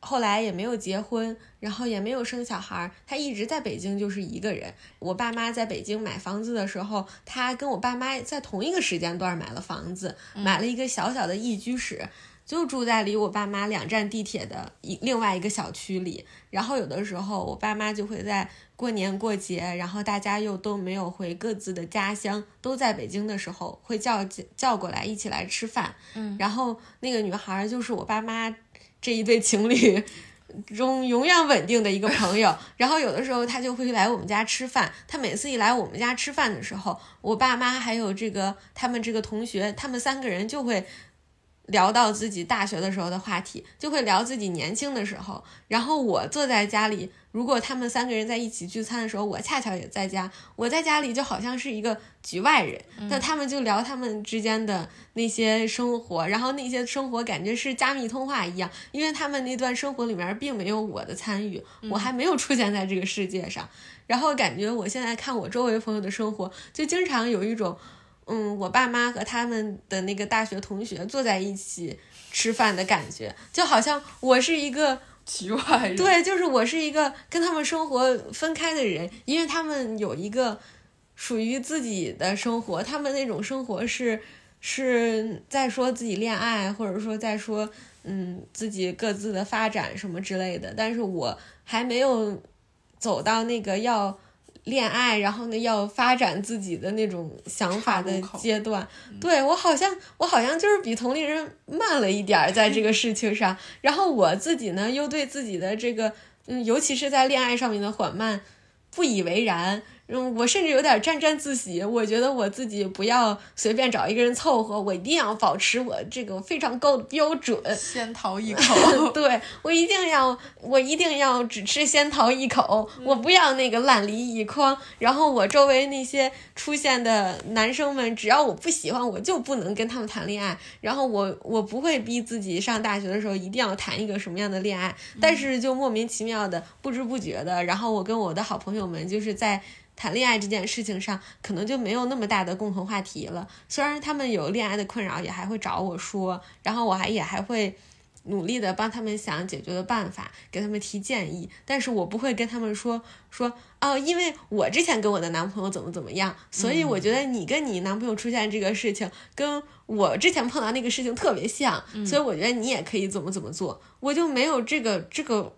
后来也没有结婚，然后也没有生小孩儿，她一直在北京就是一个人。我爸妈在北京买房子的时候，他跟我爸妈在同一个时间段买了房子，买了一个小小的一居室。就住在离我爸妈两站地铁的一另外一个小区里，然后有的时候我爸妈就会在过年过节，然后大家又都没有回各自的家乡，都在北京的时候，会叫叫过来一起来吃饭。嗯，然后那个女孩就是我爸妈这一对情侣中永远稳定的一个朋友。然后有的时候她就会来我们家吃饭，她每次一来我们家吃饭的时候，我爸妈还有这个他们这个同学，他们三个人就会。聊到自己大学的时候的话题，就会聊自己年轻的时候。然后我坐在家里，如果他们三个人在一起聚餐的时候，我恰巧也在家，我在家里就好像是一个局外人。那他们就聊他们之间的那些生活，然后那些生活感觉是加密通话一样，因为他们那段生活里面并没有我的参与，我还没有出现在这个世界上。然后感觉我现在看我周围朋友的生活，就经常有一种。嗯，我爸妈和他们的那个大学同学坐在一起吃饭的感觉，就好像我是一个 局外人。对，就是我是一个跟他们生活分开的人，因为他们有一个属于自己的生活，他们那种生活是是在说自己恋爱，或者说在说嗯自己各自的发展什么之类的，但是我还没有走到那个要。恋爱，然后呢，要发展自己的那种想法的阶段，对我好像我好像就是比同龄人慢了一点儿在这个事情上，然后我自己呢又对自己的这个，嗯，尤其是在恋爱上面的缓慢不以为然。嗯，我甚至有点沾沾自喜。我觉得我自己不要随便找一个人凑合，我一定要保持我这个非常高的标准。仙桃一 口，对我一定要，我一定要只吃仙桃一口，我不要那个烂梨一筐。然后我周围那些出现的男生们，只要我不喜欢，我就不能跟他们谈恋爱。然后我我不会逼自己上大学的时候一定要谈一个什么样的恋爱，但是就莫名其妙的、不知不觉的，然后我跟我的好朋友们就是在。谈恋爱这件事情上，可能就没有那么大的共同话题了。虽然他们有恋爱的困扰，也还会找我说，然后我还也还会努力的帮他们想解决的办法，给他们提建议。但是我不会跟他们说说哦，因为我之前跟我的男朋友怎么怎么样，所以我觉得你跟你男朋友出现这个事情，跟我之前碰到那个事情特别像，所以我觉得你也可以怎么怎么做。我就没有这个这个。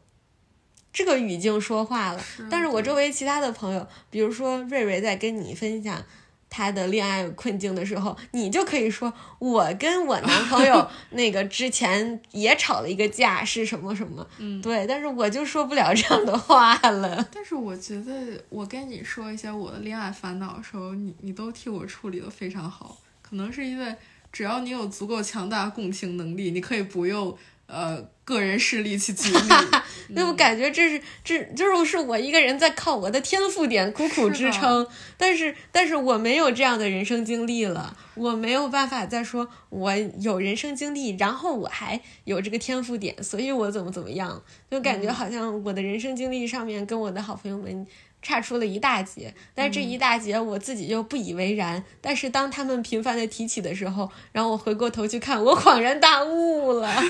这个语境说话了，但是我周围其他的朋友，比如说瑞瑞在跟你分享他的恋爱困境的时候，你就可以说，我跟我男朋友 那个之前也吵了一个架，是什么什么，嗯，对，但是我就说不了这样的话了。但是我觉得我跟你说一些我的恋爱烦恼的时候，你你都替我处理的非常好，可能是因为只要你有足够强大共情能力，你可以不用。呃，个人势力去经历，那我感觉这是这就是我一个人在靠我的天赋点苦苦支撑，但是但是我没有这样的人生经历了，我没有办法再说我有人生经历，然后我还有这个天赋点，所以我怎么怎么样，就感觉好像我的人生经历上面跟我的好朋友们差出了一大截，但是这一大截我自己又不以为然，但是当他们频繁的提起的时候，然后我回过头去看，我恍然大悟了。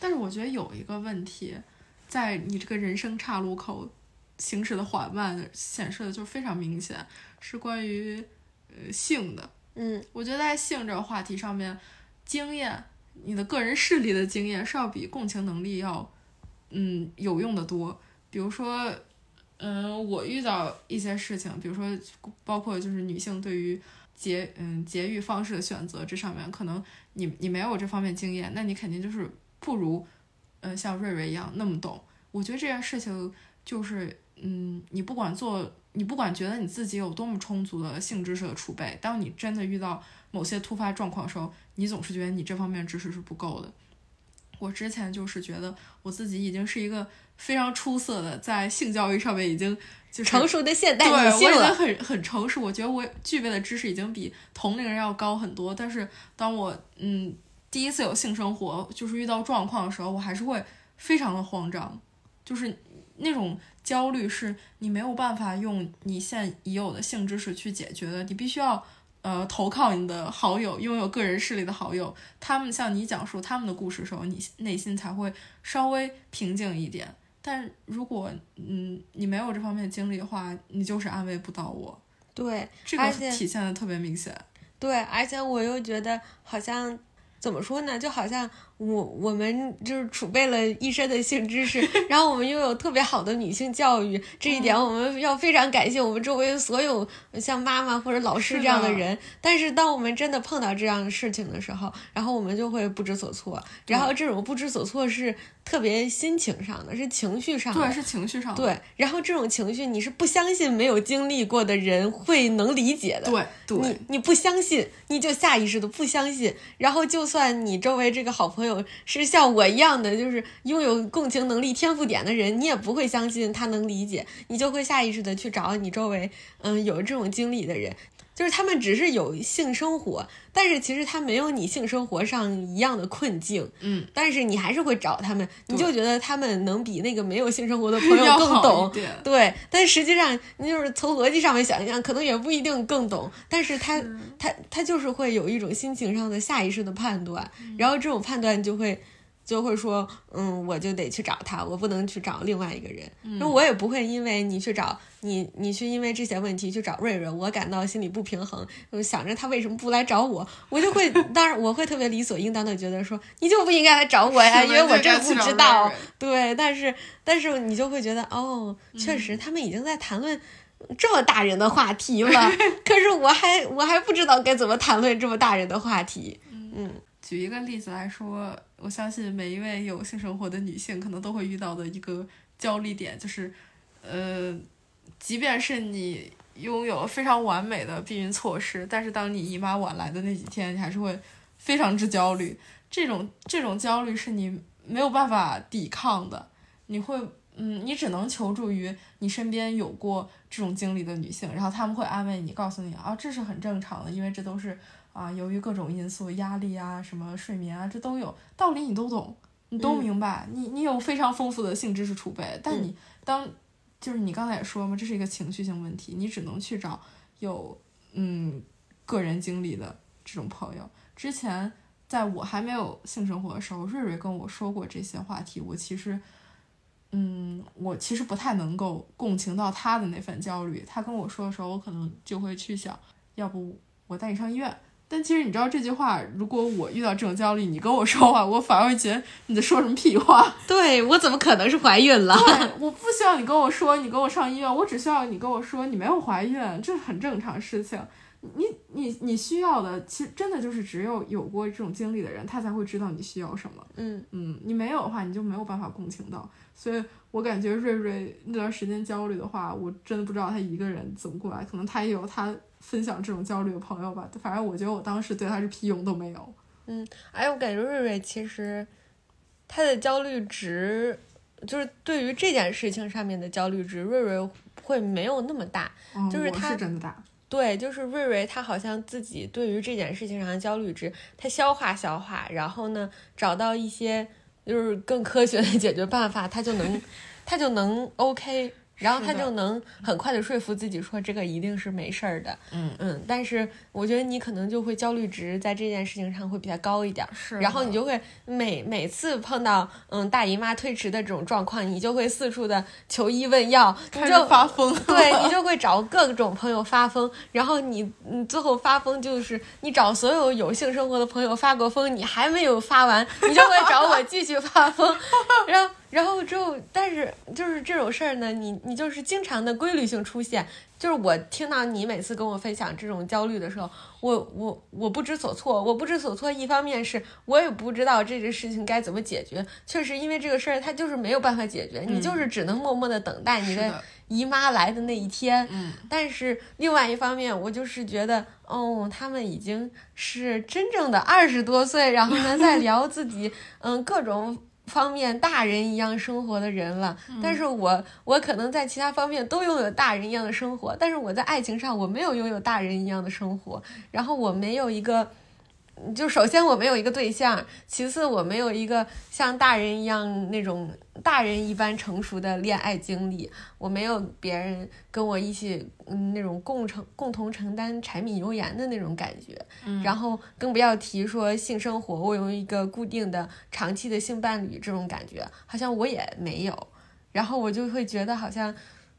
但是我觉得有一个问题，在你这个人生岔路口行驶的缓慢，显示的就非常明显，是关于呃性的。嗯，我觉得在性这个话题上面，经验，你的个人势力的经验是要比共情能力要嗯有用的多。比如说，嗯，我遇到一些事情，比如说包括就是女性对于节嗯节育方式的选择这上面，可能你你没有这方面经验，那你肯定就是。不如，呃，像瑞瑞一样那么懂。我觉得这件事情就是，嗯，你不管做，你不管觉得你自己有多么充足的性知识的储备，当你真的遇到某些突发状况的时候，你总是觉得你这方面知识是不够的。我之前就是觉得我自己已经是一个非常出色的，在性教育上面已经就是成熟的现代女性了。我已经很很成熟，我觉得我具备的知识已经比同龄人要高很多。但是当我，嗯。第一次有性生活，就是遇到状况的时候，我还是会非常的慌张，就是那种焦虑，是你没有办法用你现已有的性知识去解决的，你必须要呃投靠你的好友，拥有个人势力的好友，他们向你讲述他们的故事的时候，你内心才会稍微平静一点。但如果嗯你没有这方面经历的话，你就是安慰不到我。对，这个体现的特别明显。对，而且我又觉得好像。怎么说呢？就好像我我们就是储备了一身的性知识，然后我们拥有特别好的女性教育，这一点我们要非常感谢我们周围所有像妈妈或者老师这样的人。但是当我们真的碰到这样的事情的时候，然后我们就会不知所措。然后这种不知所措是特别心情上的，是情绪上的，对，是情绪上的。对，然后这种情绪你是不相信没有经历过的人会能理解的。对，对，你你不相信，你就下意识的不相信，然后就。算你周围这个好朋友是像我一样的，就是拥有共情能力、天赋点的人，你也不会相信他能理解，你就会下意识的去找你周围，嗯，有这种经历的人。就是他们只是有性生活，但是其实他没有你性生活上一样的困境。嗯，但是你还是会找他们，你就觉得他们能比那个没有性生活的朋友更懂。对，但实际上你就是从逻辑上面想一想，可能也不一定更懂。但是他他他就是会有一种心情上的下意识的判断，然后这种判断就会。就会说，嗯，我就得去找他，我不能去找另外一个人。那我也不会因为你去找你，你去因为这些问题去找瑞瑞，我感到心里不平衡，想着他为什么不来找我，我就会，当然我会特别理所应当的觉得说，你就不应该来找我呀，因为我真不知道。对，但是但是你就会觉得，哦，确实他们已经在谈论这么大人的话题了，可是我还我还不知道该怎么谈论这么大人的话题。嗯。举一个例子来说，我相信每一位有性生活的女性可能都会遇到的一个焦虑点，就是，呃，即便是你拥有非常完美的避孕措施，但是当你姨妈晚来的那几天，你还是会非常之焦虑。这种这种焦虑是你没有办法抵抗的，你会，嗯，你只能求助于你身边有过这种经历的女性，然后他们会安慰你，告诉你啊，这是很正常的，因为这都是。啊，由于各种因素，压力啊，什么睡眠啊，这都有道理，你都懂，你都明白，你你有非常丰富的性知识储备。但你当就是你刚才也说嘛，这是一个情绪性问题，你只能去找有嗯个人经历的这种朋友。之前在我还没有性生活的时候，瑞瑞跟我说过这些话题，我其实嗯，我其实不太能够共情到他的那份焦虑。他跟我说的时候，我可能就会去想，要不我带你上医院。但其实你知道这句话，如果我遇到这种焦虑，你跟我说话，我反而会觉得你在说什么屁话。对我怎么可能是怀孕了？对，我不需要你跟我说你跟我上医院，我只需要你跟我说你没有怀孕，这是很正常事情。你你你需要的，其实真的就是只有有过这种经历的人，他才会知道你需要什么。嗯嗯，你没有的话，你就没有办法共情到。所以我感觉瑞瑞那段时间焦虑的话，我真的不知道他一个人怎么过来，可能他也有他。分享这种焦虑的朋友吧，反正我觉得我当时对他是屁用都没有。嗯，哎，我感觉瑞瑞其实他的焦虑值，就是对于这件事情上面的焦虑值，瑞瑞会没有那么大。就是他是真的大。对，就是瑞瑞他好像自己对于这件事情上的焦虑值，他消化消化，然后呢找到一些就是更科学的解决办法，他就能他就能 OK。然后他就能很快的说服自己说这个一定是没事儿的，嗯嗯。但是我觉得你可能就会焦虑值在这件事情上会比较高一点，是。然后你就会每每次碰到嗯大姨妈推迟的这种状况，你就会四处的求医问药，你就发疯，对你 就会找各种朋友发疯。然后你你最后发疯就是你找所有有性生活的朋友发过疯，你还没有发完，你就会找我继续发疯，然后。然后之后，但是就是这种事儿呢，你你就是经常的规律性出现。就是我听到你每次跟我分享这种焦虑的时候，我我我不知所措。我不知所措，一方面是我也不知道这个事情该怎么解决。确实，因为这个事儿它就是没有办法解决，你就是只能默默的等待你的姨妈来的那一天。嗯。但是另外一方面，我就是觉得，哦，他们已经是真正的二十多岁，然后呢，在聊自己嗯各种。方面大人一样生活的人了，但是我我可能在其他方面都拥有大人一样的生活，但是我在爱情上我没有拥有大人一样的生活，然后我没有一个。就首先我没有一个对象，其次我没有一个像大人一样那种大人一般成熟的恋爱经历，我没有别人跟我一起嗯那种共承共同承担柴米油盐的那种感觉，然后更不要提说性生活，我有一个固定的长期的性伴侣这种感觉，好像我也没有，然后我就会觉得好像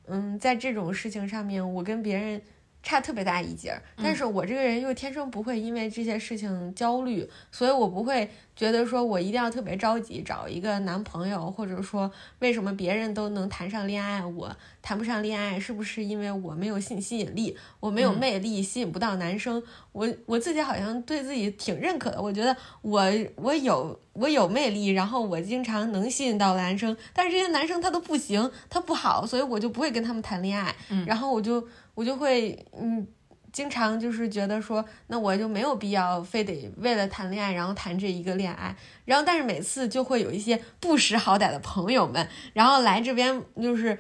嗯在这种事情上面，我跟别人。差特别大一截儿，但是我这个人又天生不会因为这些事情焦虑，所以我不会觉得说我一定要特别着急找一个男朋友，或者说为什么别人都能谈上恋爱，我谈不上恋爱，是不是因为我没有性吸引力，我没有魅力，吸引不到男生？我我自己好像对自己挺认可的，我觉得我我有我有魅力，然后我经常能吸引到男生，但是这些男生他都不行，他不好，所以我就不会跟他们谈恋爱，然后我就。我就会嗯，经常就是觉得说，那我就没有必要非得为了谈恋爱，然后谈这一个恋爱。然后，但是每次就会有一些不识好歹的朋友们，然后来这边就是，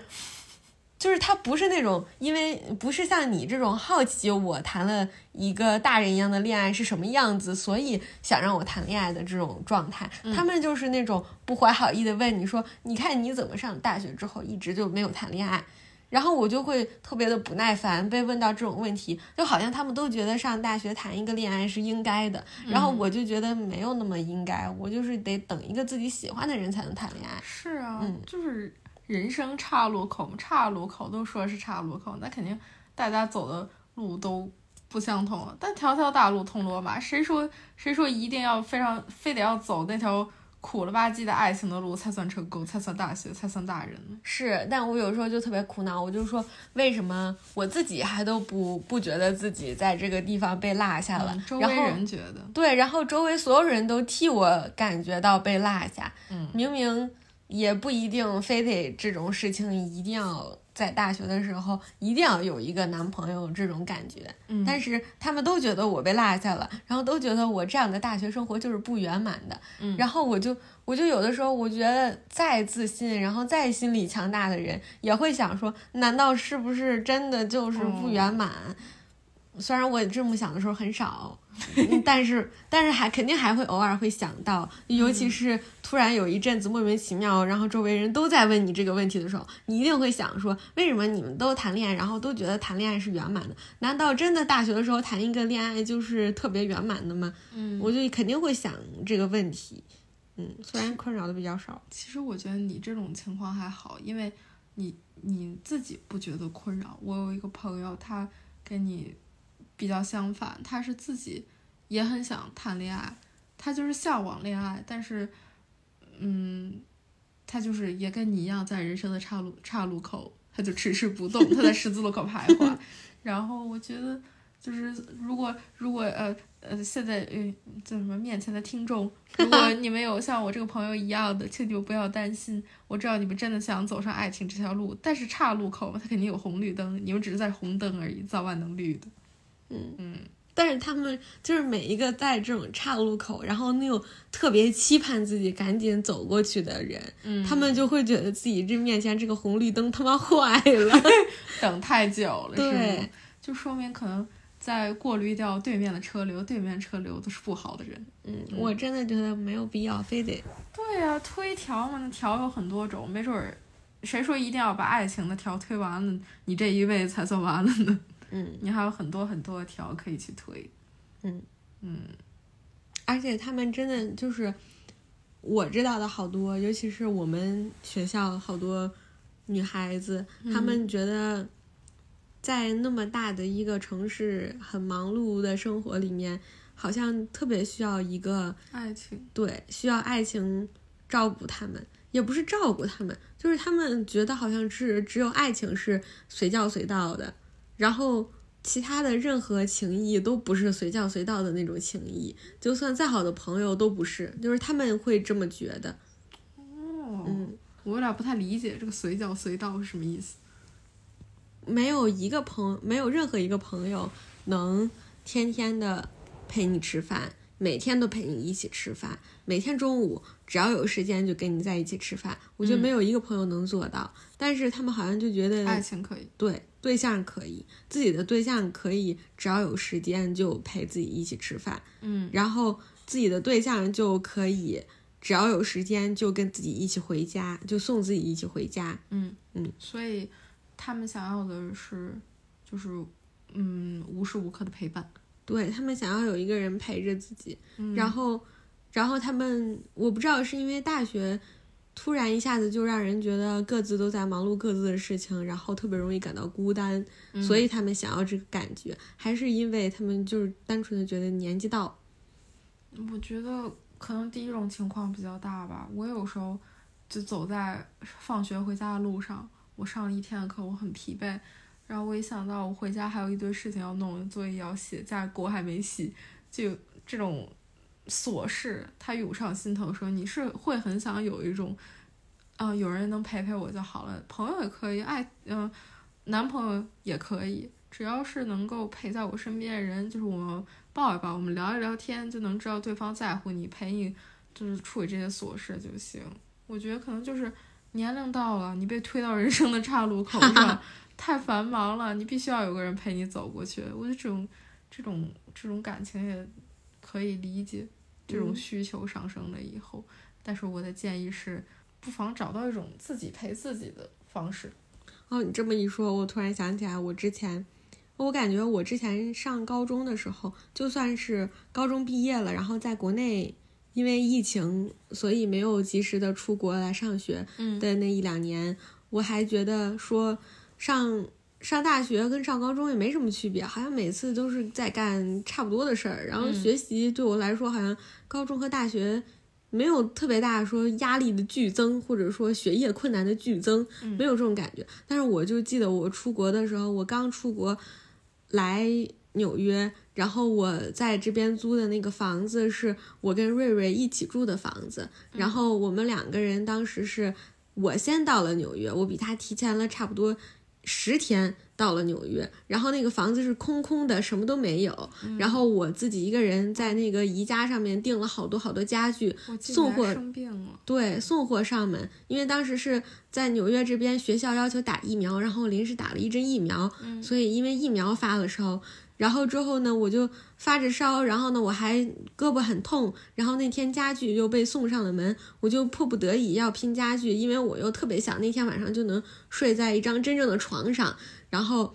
就是他不是那种，因为不是像你这种好奇我谈了一个大人一样的恋爱是什么样子，所以想让我谈恋爱的这种状态。他们就是那种不怀好意的问你说，你看你怎么上大学之后一直就没有谈恋爱？然后我就会特别的不耐烦，被问到这种问题，就好像他们都觉得上大学谈一个恋爱是应该的，然后我就觉得没有那么应该，我就是得等一个自己喜欢的人才能谈恋爱。是啊，嗯就是人生岔路口嘛，岔路口都说是岔路口，那肯定大家走的路都不相同啊。但条条大路通罗马，谁说谁说一定要非常非得要走那条苦了吧唧的爱情的路才算成功，才算大学，才算大人？是，但我有时候就特别苦恼，我就说为什么我自己还都不不觉得自己在这个地方被落下了，嗯周围然后人觉得，对，然后周围所有人都替我感觉到被落下，嗯，明明也不一定非得这种事情一定要在大学的时候一定要有一个男朋友这种感觉，嗯。但是他们都觉得我被落下了，然后都觉得我这样的大学生活就是不圆满的，嗯。然后我就我就有的时候我觉得再自信，然后再心理强大的人也会想说，难道是不是真的就是不圆满？虽然我这么想的时候很少，嗯 但是但是还肯定还会偶尔会想到，尤其是突然有一阵子莫名其妙，然后周围人都在问你这个问题的时候，你一定会想说，为什么你们都谈恋爱，然后都觉得谈恋爱是圆满的？难道真的大学的时候谈一个恋爱就是特别圆满的吗？嗯，我就肯定会想这个问题。嗯，虽然困扰的比较少。其实我觉得你这种情况还好，因为你你自己不觉得困扰。我有一个朋友，他跟你比较相反，他是自己也很想谈恋爱，他就是向往恋爱，但是，嗯，他就是也跟你一样，在人生的岔路岔路口，他就迟迟不动，他在十字路口徘徊。然后我觉得，就是如果如果呃呃，现在呃叫什么面前的听众，如果 你们有像我这个朋友一样的，请你们不要担心。我知道你们真的想走上爱情这条路，但是岔路口嘛，它肯定有红绿灯，你们只是在红灯而已，早晚能绿的。嗯。嗯，但是他们就是每一个在这种岔路口，然后那种特别期盼自己赶紧走过去的人，嗯。他们就会觉得自己这面前这个红绿灯他妈坏了。等太久了，对，就说明可能在过滤掉对面的车流，对面车流都是不好的人。嗯，我真的觉得没有必要非得。对呀、推条嘛，那条有很多种，没准儿，谁说一定要把爱情的条推完了，你这一辈子才算完了呢？嗯。你还有很多很多条可以去推。嗯。嗯。而且他们真的就是我知道的好多，尤其是我们学校好多女孩子，她们觉得在那么大的一个城市很忙碌的生活里面，好像特别需要一个爱情，对需要爱情照顾他们，也不是照顾他们，就是他们觉得好像是只有爱情是随叫随到的，然后。其他的任何情谊都不是随叫随到的那种情谊，就算再好的朋友都不是，就是他们会这么觉得。哦，嗯，我有点不太理解这个随叫随到是什么意思。没有一个朋，没有任何一个朋友能天天的陪你吃饭，每天都陪你一起吃饭，每天中午只要有时间就跟你在一起吃饭。我觉得嗯没有一个朋友能做到，但是他们好像就觉得爱情可以，对对象可以，自己的对象可以，只要有时间就陪自己一起吃饭。嗯然后自己的对象就可以，只要有时间就跟自己一起回家，就送自己一起回家。嗯嗯，所以他们想要的是，就是嗯无时无刻的陪伴。对他们想要有一个人陪着自己，嗯然后，然后他们我不知道是因为大学突然一下子就让人觉得各自都在忙碌各自的事情，然后特别容易感到孤单，嗯所以他们想要这个感觉，还是因为他们就是单纯的觉得年纪到，我觉得可能第一种情况比较大吧。我有时候就走在放学回家的路上，我上了一天的课，我很疲惫，然后我一想到我回家还有一堆事情要弄，作业要写，家里锅还没洗，就这种琐事，他涌上心头的时候，你是会很想有一种，啊、有人能陪陪我就好了，朋友也可以，爱，嗯、男朋友也可以，只要是能够陪在我身边的人，就是我们抱一抱，我们聊一聊天，就能知道对方在乎你，陪你就是处理这些琐事就行。我觉得可能就是年龄到了，你被推到人生的岔路口上，太繁忙了，你必须要有个人陪你走过去。我觉得这种这种这种感情也可以理解，这种嗯需求上升了以后，但是我的建议是，不妨找到一种自己陪自己的方式。哦，你这么一说，我突然想起来，我之前，我感觉我之前上高中的时候，就算是高中毕业了，然后在国内因为疫情，所以没有及时的出国来上学的那一两年，我还觉得说上。上大学跟上高中也没什么区别，好像每次都是在干差不多的事儿。然后学习对我来说，好像高中和大学没有特别大说压力的剧增，或者说学业困难的剧增，没有这种感觉。但是我就记得我出国的时候，我刚出国来纽约，然后我在这边租的那个房子是我跟瑞瑞一起住的房子，然后我们两个人当时是我先到了纽约，我比他提前了差不多。十天到了纽约，然后那个房子是空空的，什么都没有。然后我自己一个人在那个宜家上面订了好多好多家具，送货。生病了。对，送货上门。因为当时是在纽约这边，学校要求打疫苗，然后临时打了一针疫苗，所以因为疫苗发了烧。然后之后呢，我就发着烧，然后呢，我还胳膊很痛，然后那天家具又被送上了门，我就迫不得已要拼家具，因为我又特别想那天晚上就能睡在一张真正的床上，然后。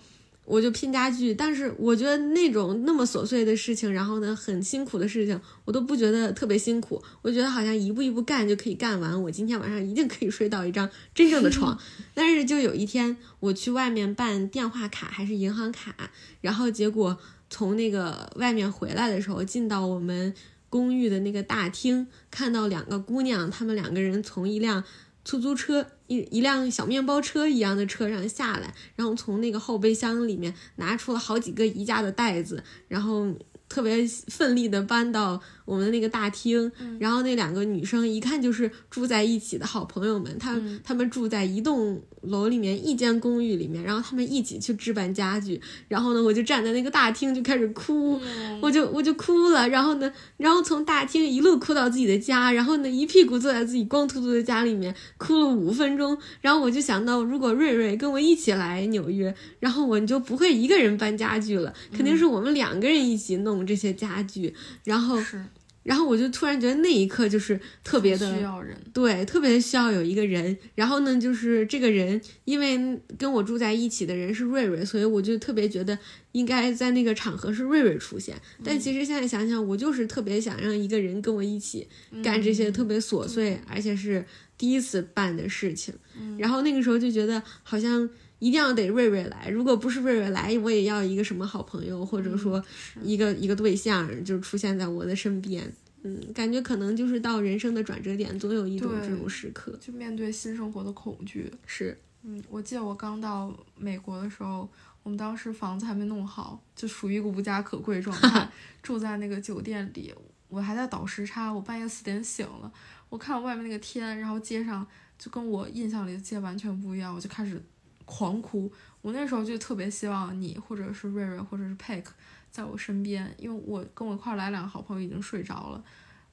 我就拼家具，但是我觉得那种那么琐碎的事情，然后呢很辛苦的事情，我都不觉得特别辛苦。我觉得好像一步一步干就可以干完，我今天晚上一定可以睡到一张真正的床。但是就有一天我去外面办电话卡还是银行卡，然后结果从那个外面回来的时候，进到我们公寓的那个大厅，看到两个姑娘，她们两个人从一辆。出租车一一辆小面包车一样的车上下来，然后从那个后备箱里面拿出了好几个宜家的袋子，然后特别奋力的搬到。我们的那个大厅，然后那两个女生一看就是住在一起的好朋友们，她她们住在一栋楼里面一间公寓里面，然后她们一起去置办家具，然后呢，我就站在那个大厅就开始哭，我就我就哭了，然后呢，然后从大厅一路哭到自己的家，然后呢，一屁股坐在自己光秃秃的家里面哭了五分钟，然后我就想到，如果瑞瑞跟我一起来纽约，然后我就不会一个人搬家具了，肯定是我们两个人一起弄这些家具，然后。然后我就突然觉得那一刻就是特别的需要人，对，特别需要有一个人。然后呢，就是这个人，因为跟我住在一起的人是瑞瑞，所以我就特别觉得应该在那个场合是瑞瑞出现。但其实现在想想，我就是特别想让一个人跟我一起干这些特别琐碎，而且是第一次办的事情。然后那个时候就觉得好像。一定要得瑞瑞来，如果不是瑞瑞来，我也要一个什么好朋友，或者说一个一个对象，就出现在我的身边。嗯，感觉可能就是到人生的转折点，总有一种这种时刻，就面对新生活的恐惧。是，嗯，我记得我刚到美国的时候，我们当时房子还没弄好，就属于一个无家可归状态，住在那个酒店里。我还在倒时差，我半夜四点醒了，我看外面那个天，然后街上就跟我印象里的街完全不一样，我就开始。狂哭，我那时候就特别希望你或者是瑞瑞或者是佩克在我身边，因为我跟我一块来两个好朋友已经睡着了，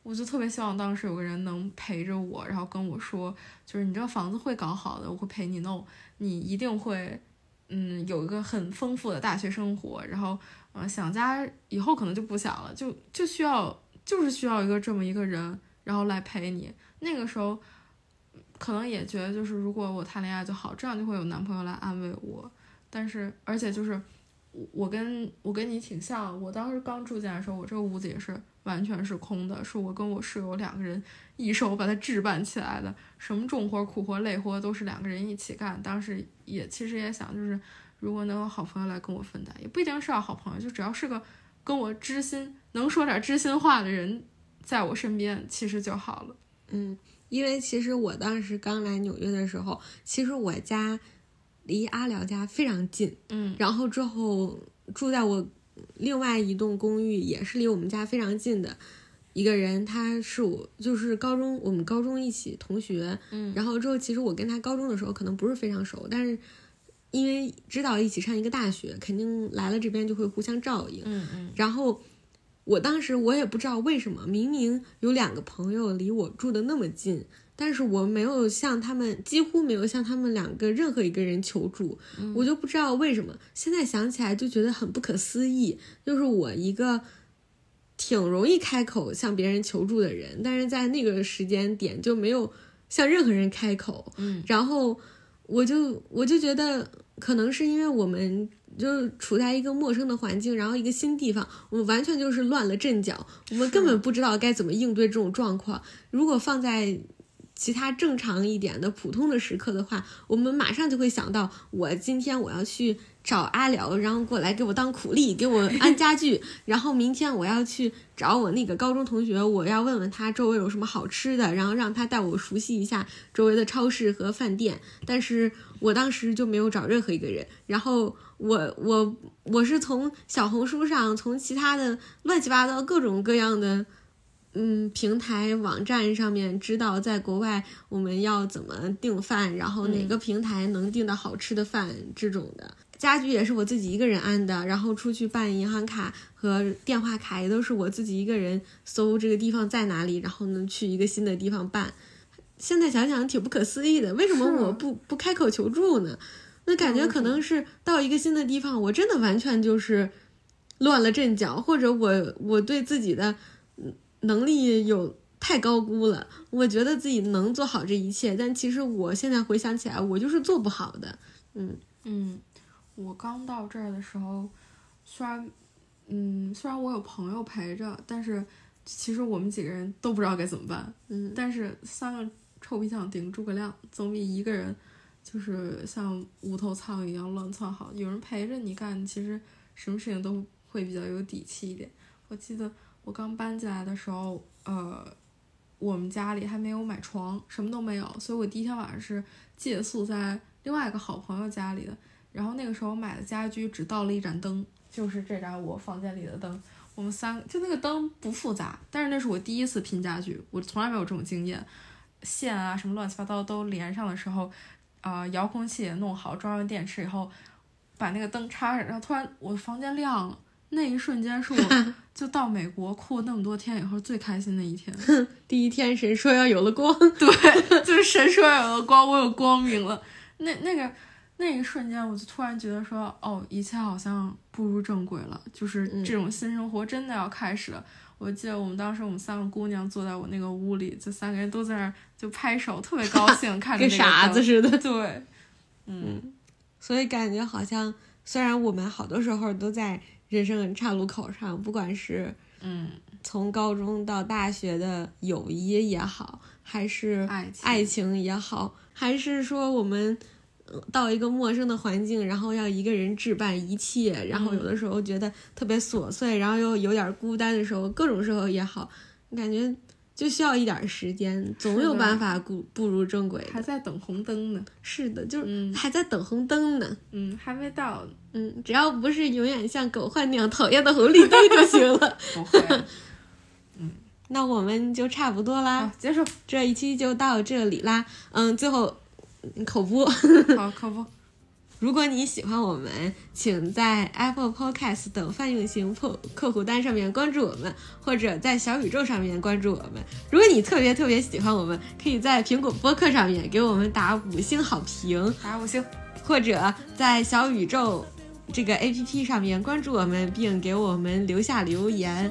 我就特别希望当时有个人能陪着我，然后跟我说，就是你这个房子会搞好的，我会陪你弄，你一定会，嗯，有一个很丰富的大学生活，然后，呃，想家以后可能就不想了，就就需要就是需要一个这么一个人，然后来陪你，那个时候。可能也觉得就是如果我谈恋爱就好，这样就会有男朋友来安慰我。但是而且就是我我跟我跟你挺像，我当时刚住进来的时候，我这个屋子也是完全是空的，是我跟我室友两个人一手把它置办起来的，什么重活、苦活、累活都是两个人一起干。当时也其实也想，就是如果能有好朋友来跟我分担，也不一定是要好朋友，就只要是个跟我知心、能说点知心话的人在我身边，其实就好了。嗯。因为其实我当时刚来纽约的时候，其实我家离阿辽家非常近，嗯，然后之后住在我另外一栋公寓，也是离我们家非常近的一个人，他是我就是高中我们高中一起同学，嗯，然后之后其实我跟他高中的时候可能不是非常熟，但是因为知道一起上一个大学，肯定来了这边就会互相照应，嗯嗯，然后。我当时我也不知道为什么，明明有两个朋友离我住的那么近，但是我没有向他们，几乎没有向他们两个任何一个人求助，我就不知道为什么。现在想起来就觉得很不可思议，就是我一个挺容易开口向别人求助的人，但是在那个时间点就没有向任何人开口。嗯，然后我就我就觉得可能是因为我们就处在一个陌生的环境，然后一个新地方，我们完全就是乱了阵脚，我们根本不知道该怎么应对这种状况。如果放在其他正常一点的普通的时刻的话，我们马上就会想到，我今天我要去找阿辽，然后过来给我当苦力，给我安家具。然后明天我要去找我那个高中同学，我要问问他周围有什么好吃的，然后让他带我熟悉一下周围的超市和饭店。但是我当时就没有找任何一个人，然后我我我是从小红书上，从其他的乱七八糟各种各样的。嗯，平台网站上面知道在国外我们要怎么订饭，然后哪个平台能订到好吃的饭这种的。家具也是我自己一个人安的，然后出去办银行卡和电话卡也都是我自己一个人搜这个地方在哪里，然后呢去一个新的地方办。现在想想挺不可思议的，为什么我不不开口求助呢？那感觉可能是到一个新的地方，我真的完全就是乱了阵脚，或者我我对自己的嗯。能力有太高估了，我觉得自己能做好这一切，但其实我现在回想起来，我就是做不好的。嗯嗯，我刚到这儿的时候，虽然嗯虽然我有朋友陪着，但是其实我们几个人都不知道该怎么办。嗯，但是三个臭皮匠顶诸葛亮，总比一个人就是像无头苍蝇一样乱窜好。有人陪着你干，其实什么事情都会比较有底气一点。我记得。我刚搬进来的时候，呃，我们家里还没有买床，什么都没有，所以我第一天晚上是借宿在另外一个好朋友家里的。然后那个时候买的家居只到了一盏灯，就是这盏我房间里的灯。我们三就那个灯不复杂，但是那是我第一次拼家具，我从来没有这种经验。线啊什么乱七八糟都连上的时候，啊，遥控器也弄好，装上电池以后，把那个灯插上，然后突然我房间亮了。那一瞬间是我 就到美国哭了那么多天以后最开心的一天。第一天神说要有了光，对，就是神说要有了光，我有光明了。那那个那一瞬间，我就突然觉得说，哦，一切好像步入正轨了，就是这种新生活真的要开始了。我记得我们当时我们三个姑娘坐在我那个屋里，就三个人都在那儿就拍手，特别高兴，看着跟傻子似的。对，嗯，所以感觉好像虽然我们好多时候都在。人生岔路口上，不管是嗯，从高中到大学的友谊也好，还是爱情也好，还是说我们到一个陌生的环境，然后要一个人置办一切，然后有的时候觉得特别琐碎，然后又有点孤单的时候，各种时候也好，感觉。就需要一点时间，总有办法步步入正轨。还在等红灯呢。是的，就是还在等红灯呢。嗯，还没到。嗯，只要不是永远像狗焕那样讨厌的红绿灯就行了。不会。嗯，那我们就差不多啦。结束这一期就到这里啦。嗯，最后口播。好，口播。如果你喜欢我们，请在 Apple Podcast 等泛用型客客户端上面关注我们，或者在小宇宙上面关注我们。如果你特别特别喜欢我们，可以在苹果播客上面给我们打五星好评，打五星，或者在小宇宙这个 APP 上面关注我们，并给我们留下留言。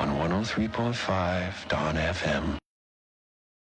on 103.5 Dawn FM.